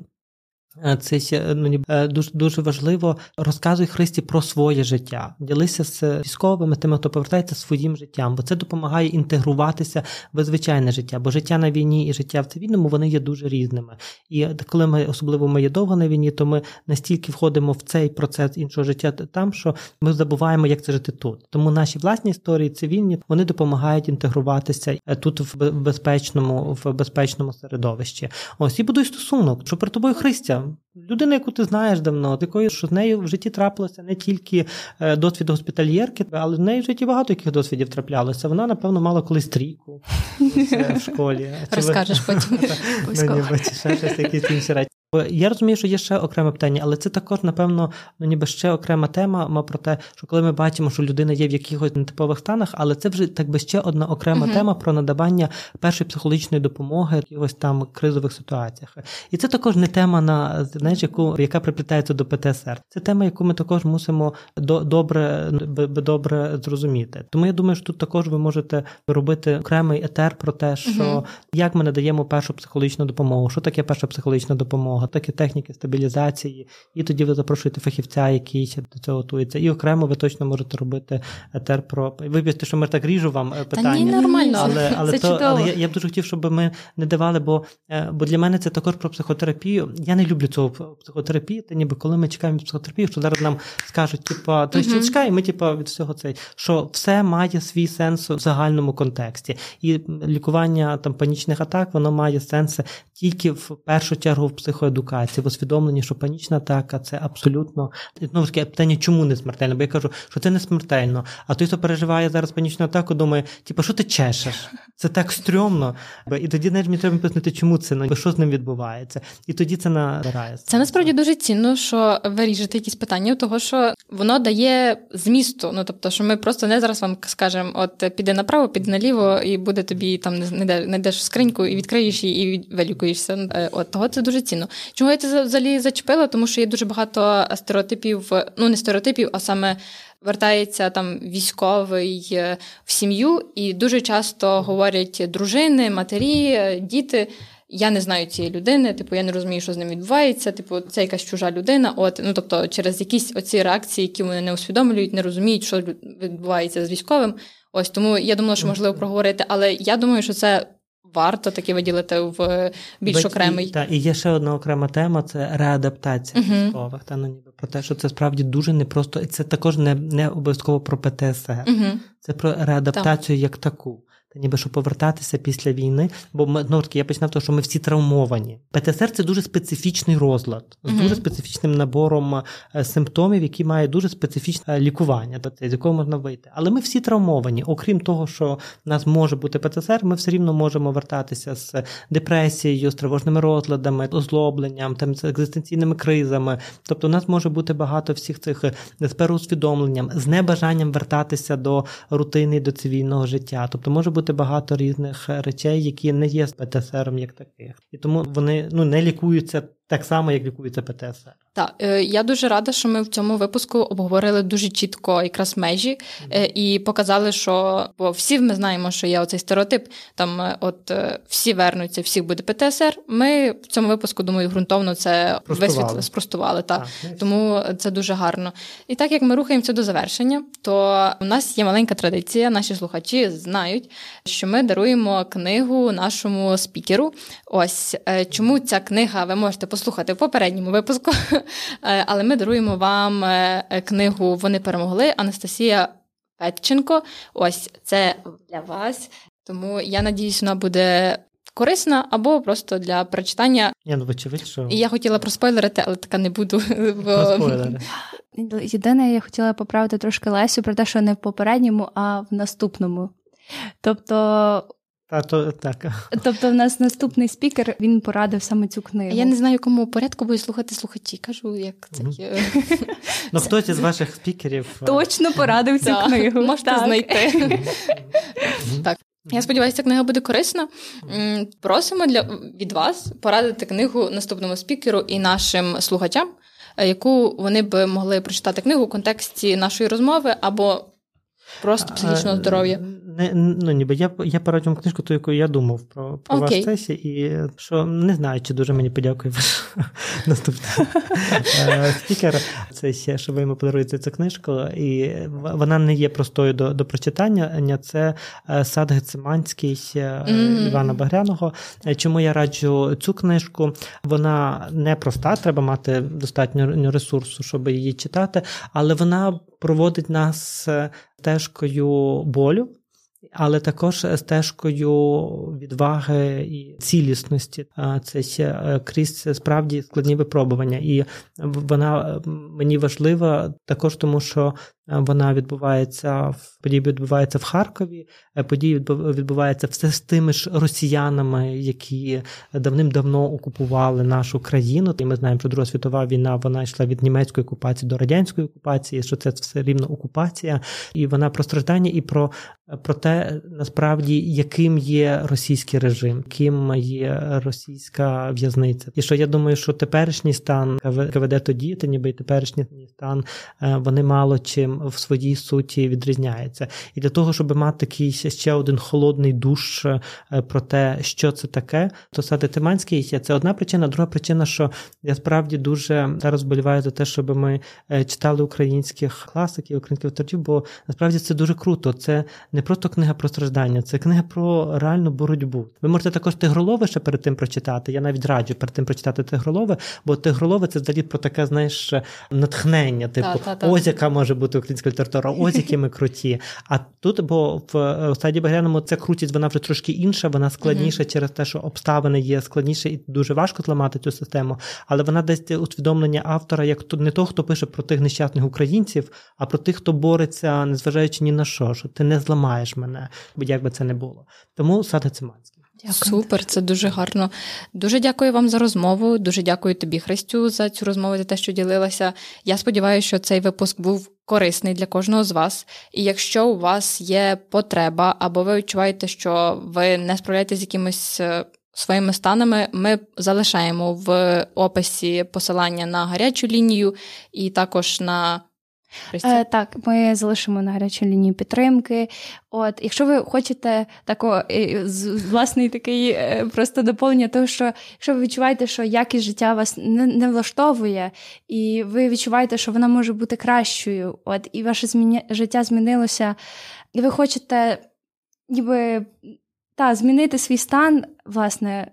Е, це ну, дуже дуже важливо. Розказуй Христі про своє життя, ділися з військовими, тими, хто повертається своїм життям, бо це допомагає інтегруватися в звичайне життя. Бо життя на війні і життя в цивільному вони є дуже різними. І коли ми особливо ми є довго на війні, то ми настільки входимо в цей процес іншого життя там, що ми забуваємо, як це жити тут. Тому наші власні історії цивільні вони допомагають інтегруватися тут в безпечному, в безпечному середовищі. Ось і будуй стосунок, що про тобою Христя. Людина, яку ти знаєш давно, такою, що з нею в житті трапилося не тільки е, досвід госпітальєрки, але в неї в житті багато яких досвідів траплялося. Вона, напевно, мала колись трійку в школі. Розкажеш потім. <laughs> Ну, ні, ще щось якісь інші речі. Я розумію, що є ще окреме питання, але це також, напевно, ну ніби ще окрема тема про те, що коли ми бачимо, що людина є в якихось нетипових станах, але це вже так би ще одна окрема uh-huh. тема про надавання першої психологічної допомоги в якихось там кризових ситуаціях. І це також не тема на знаєш, яку яка приплітається до ПТСР. Це тема, яку ми також мусимо до, добре добре зрозуміти. Тому я думаю, що тут також ви можете робити окремий етер про те, що uh-huh. як ми надаємо першу психологічну допомогу, що таке перша психологічна допомога такі техніки стабілізації, і тоді ви запрошуєте фахівця, який до цього готується. І окремо ви точно можете робити етер про вибачте, що ми так ріжу вам е, питання. Та ні, нормально. Але <laughs> але, це то, але я, я б дуже хотів, щоб ми не давали, бо е, бо для мене це також про психотерапію. Я не люблю цього психотерапії, та ніби коли ми чекаємо психотерапію, що зараз нам скажуть, типа, то ще чекай, ми типа від всього цей, що все має свій сенс в загальному контексті. І лікування там панічних атак, воно має сенс тільки в першу чергу в психоедукації едукації, в усвідомленні, що панічна атака це абсолютно ну, таке питання, чому не смертельно? Бо я кажу, що це не смертельно. А той, хто переживає зараз панічну атаку, думає, типу, що ти чешеш? Це так стрьомно. І тоді навіть мені треба пояснити, чому це ну, що з ним відбувається. І тоді це набирає. Це насправді дуже цінно, що ви ріжете якісь питання, того що воно дає змісту. Ну тобто, що ми просто не зараз вам скажемо, от піди направо, піди наліво, і буде тобі там не йдеш в скриньку і відкриєш її і вилікуєшся. Е, от того це дуже цінно. Чому я це взагалі зачепила? Тому що є дуже багато стереотипів, ну не стереотипів, а саме вертається там військовий е, в сім'ю, і дуже часто говорять дружини, матері, діти. Я не знаю цієї людини, типу, я не розумію, що з ним відбувається. Типу, це якась чужа людина. От ну тобто, через якісь оці реакції, які вони не усвідомлюють, не розуміють, що відбувається з військовим. Ось тому я думала, що можливо проговорити, але я думаю, що це варто таки виділити в більш Бать, окремий. Так, і є ще одна окрема тема це реадаптація uh-huh. військових. Та ну ніби про те, що це справді дуже непросто, і це також не не обов'язково про ПТСР, uh-huh. це про реадаптацію так. як таку ніби що повертатися після війни. Бо ми ну, я починав того, що ми всі травмовані. ПТСР це дуже специфічний розлад з uh-huh. дуже специфічним набором е, симптомів, які мають дуже специфічне лікування, з якого можна вийти. Але ми всі травмовані. Окрім того, що в нас може бути ПТСР, ми все рівно можемо вертатися з депресією, з тривожними розладами, озлобленням, там з екзистенційними кризами. Тобто, у нас може може бути багато всіх цих з переусвідомленням, з небажанням вертатися до рутини, до цивільного життя. Тобто може бути багато різних речей, які не є ПТСРом як таких, і тому вони ну не лікуються так само, як лікується ПТСР. Так, е, я дуже рада, що ми в цьому випуску обговорили дуже чітко якраз межі mm-hmm. і показали, що бо всі ми знаємо, що є оцей стереотип. Там е, от всі вернуться, всіх буде ПТСР. Ми в цьому випуску думаю, ґрунтовно це висвітлили, спростували. Так. так тому це дуже гарно. І так як ми рухаємося до завершення, то у нас є маленька традиція. Наші слухачі знають, що ми даруємо книгу нашому спікеру. Ось чому ця книга ви можете послухати в попередньому випуску, <laughs> е, але ми даруємо вам е, книгу Вони перемогли Анастасія Петченко. Ось це для вас. Тому я надіюсь, вона буде. Корисна або просто для прочитання. Я ну, вочевидь, що... І я хотіла проспойлерити, але така не буду. <laughs> Бо... Єдине, я хотіла поправити трошки Лесю про те, що не в попередньому, а в наступному. Тобто та то так. Тобто, в нас наступний спікер він порадив саме цю книгу. Я не знаю, якому порядку будуть слухати слухачі. Кажу, як це є. <laughs> Ну хтось із ваших спікерів е, точно порадив цю книгу. Можете знайти. Так. Я сподіваюся, ця книга буде корисна. Просимо для від вас порадити книгу наступному спікеру і нашим слухачам, е, яку вони б могли прочитати книгу у контексті нашої розмови або просто психічного здоров'я не ну ніби я я порадив вам книжку, ту, яку я думав про про ваш сесії, і що не знаю, чи дуже мені подякує ваш <laughs> наступний е, спікер. Це ще що ви йому подаруєте цю книжку, і вона не є простою до до прочитання. Це е, сад Гециманський mm-hmm. Івана Багряного. Чому я раджу цю книжку? Вона не проста, треба мати достатньо ресурсу, щоб її читати, але вона проводить нас стежкою болю але також стежкою відваги і цілісності. Це ще е, крізь справді складні випробування, і вона мені важлива також, тому що вона відбувається в події відбувається в Харкові. Е, події відбуваються все з тими ж росіянами, які давним-давно окупували нашу країну. І ми знаємо, що Друга світова війна вона йшла від німецької окупації до радянської окупації, що це все рівно окупація, і вона про страждання і про, про те, насправді, яким є російський режим, ким є російська в'язниця. І що я думаю, що теперішній стан КВД тоді, та ніби і теперішній стан е, вони мало чим в своїй суті відрізняється. І для того, щоб мати такий ще один холодний душ е, про те, що це таке, то сади Тиманський це одна причина. Друга причина, що я справді дуже зараз боліваю за те, щоб ми е, читали українських класиків, українських авторів, бо насправді це дуже круто. Це не просто книга про страждання, це книга про реальну боротьбу. Ви можете також Тигролове ще перед тим прочитати. Я навіть раджу перед тим прочитати Тигролове, бо Тигролове це взагалі про таке, знаєш, натхнення, типу, ось яка може бути українська література, <laughs> ось які ми круті. А тут, бо в е, стадії Багряному ця крутість вона вже трошки інша, вона складніша mm-hmm. через те, що обставини є складніше і дуже важко зламати цю систему. Але вона десь усвідомлення автора, як то не того, хто пише про тих нещасних українців, а про тих, хто бореться, незважаючи ні на що, що ти не зламаєш мене, як би це не було. Тому Сада Циманський. Дякую. Супер, це дуже гарно. Дуже дякую вам за розмову. Дуже дякую тобі, Христю, за цю розмову, за те, що ділилася. Я сподіваюся, що цей випуск був корисний для кожного з вас. І якщо у вас є потреба, або ви відчуваєте, що ви не справляєтеся з якимось. Е, своїми станами ми залишаємо в описі посилання на гарячу лінію і також на Е, Так, ми залишимо на гарячу лінію підтримки. От, якщо ви хочете тако власний такий е, просто доповнення, того що якщо ви відчуваєте, що якість життя вас не, не влаштовує, і ви відчуваєте, що вона може бути кращою, от і ваше зміня... життя змінилося, і ви хочете ніби та, змінити свій стан, власне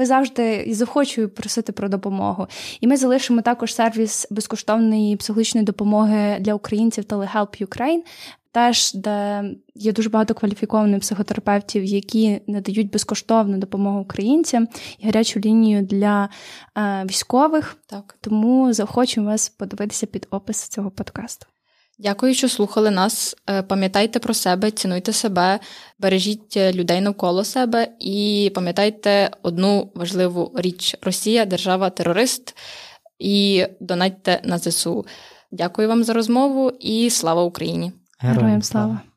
ви завжди із захочую просити про допомогу. І ми залишимо також сервіс безкоштовної психологічної допомоги для українців Telehelp Ukraine, теж де є дуже багато кваліфікованих психотерапевтів, які надають безкоштовну допомогу українцям і гарячу лінію для е, військових. Так тому захочу вас подивитися під опис цього подкасту. Дякую, що слухали нас. Е, пам'ятайте про себе, цінуйте себе, бережіть людей навколо себе і пам'ятайте одну важливу річ: Росія держава-терорист. і донатьте на ЗСУ. Дякую вам за розмову і слава Україні! Героям слава!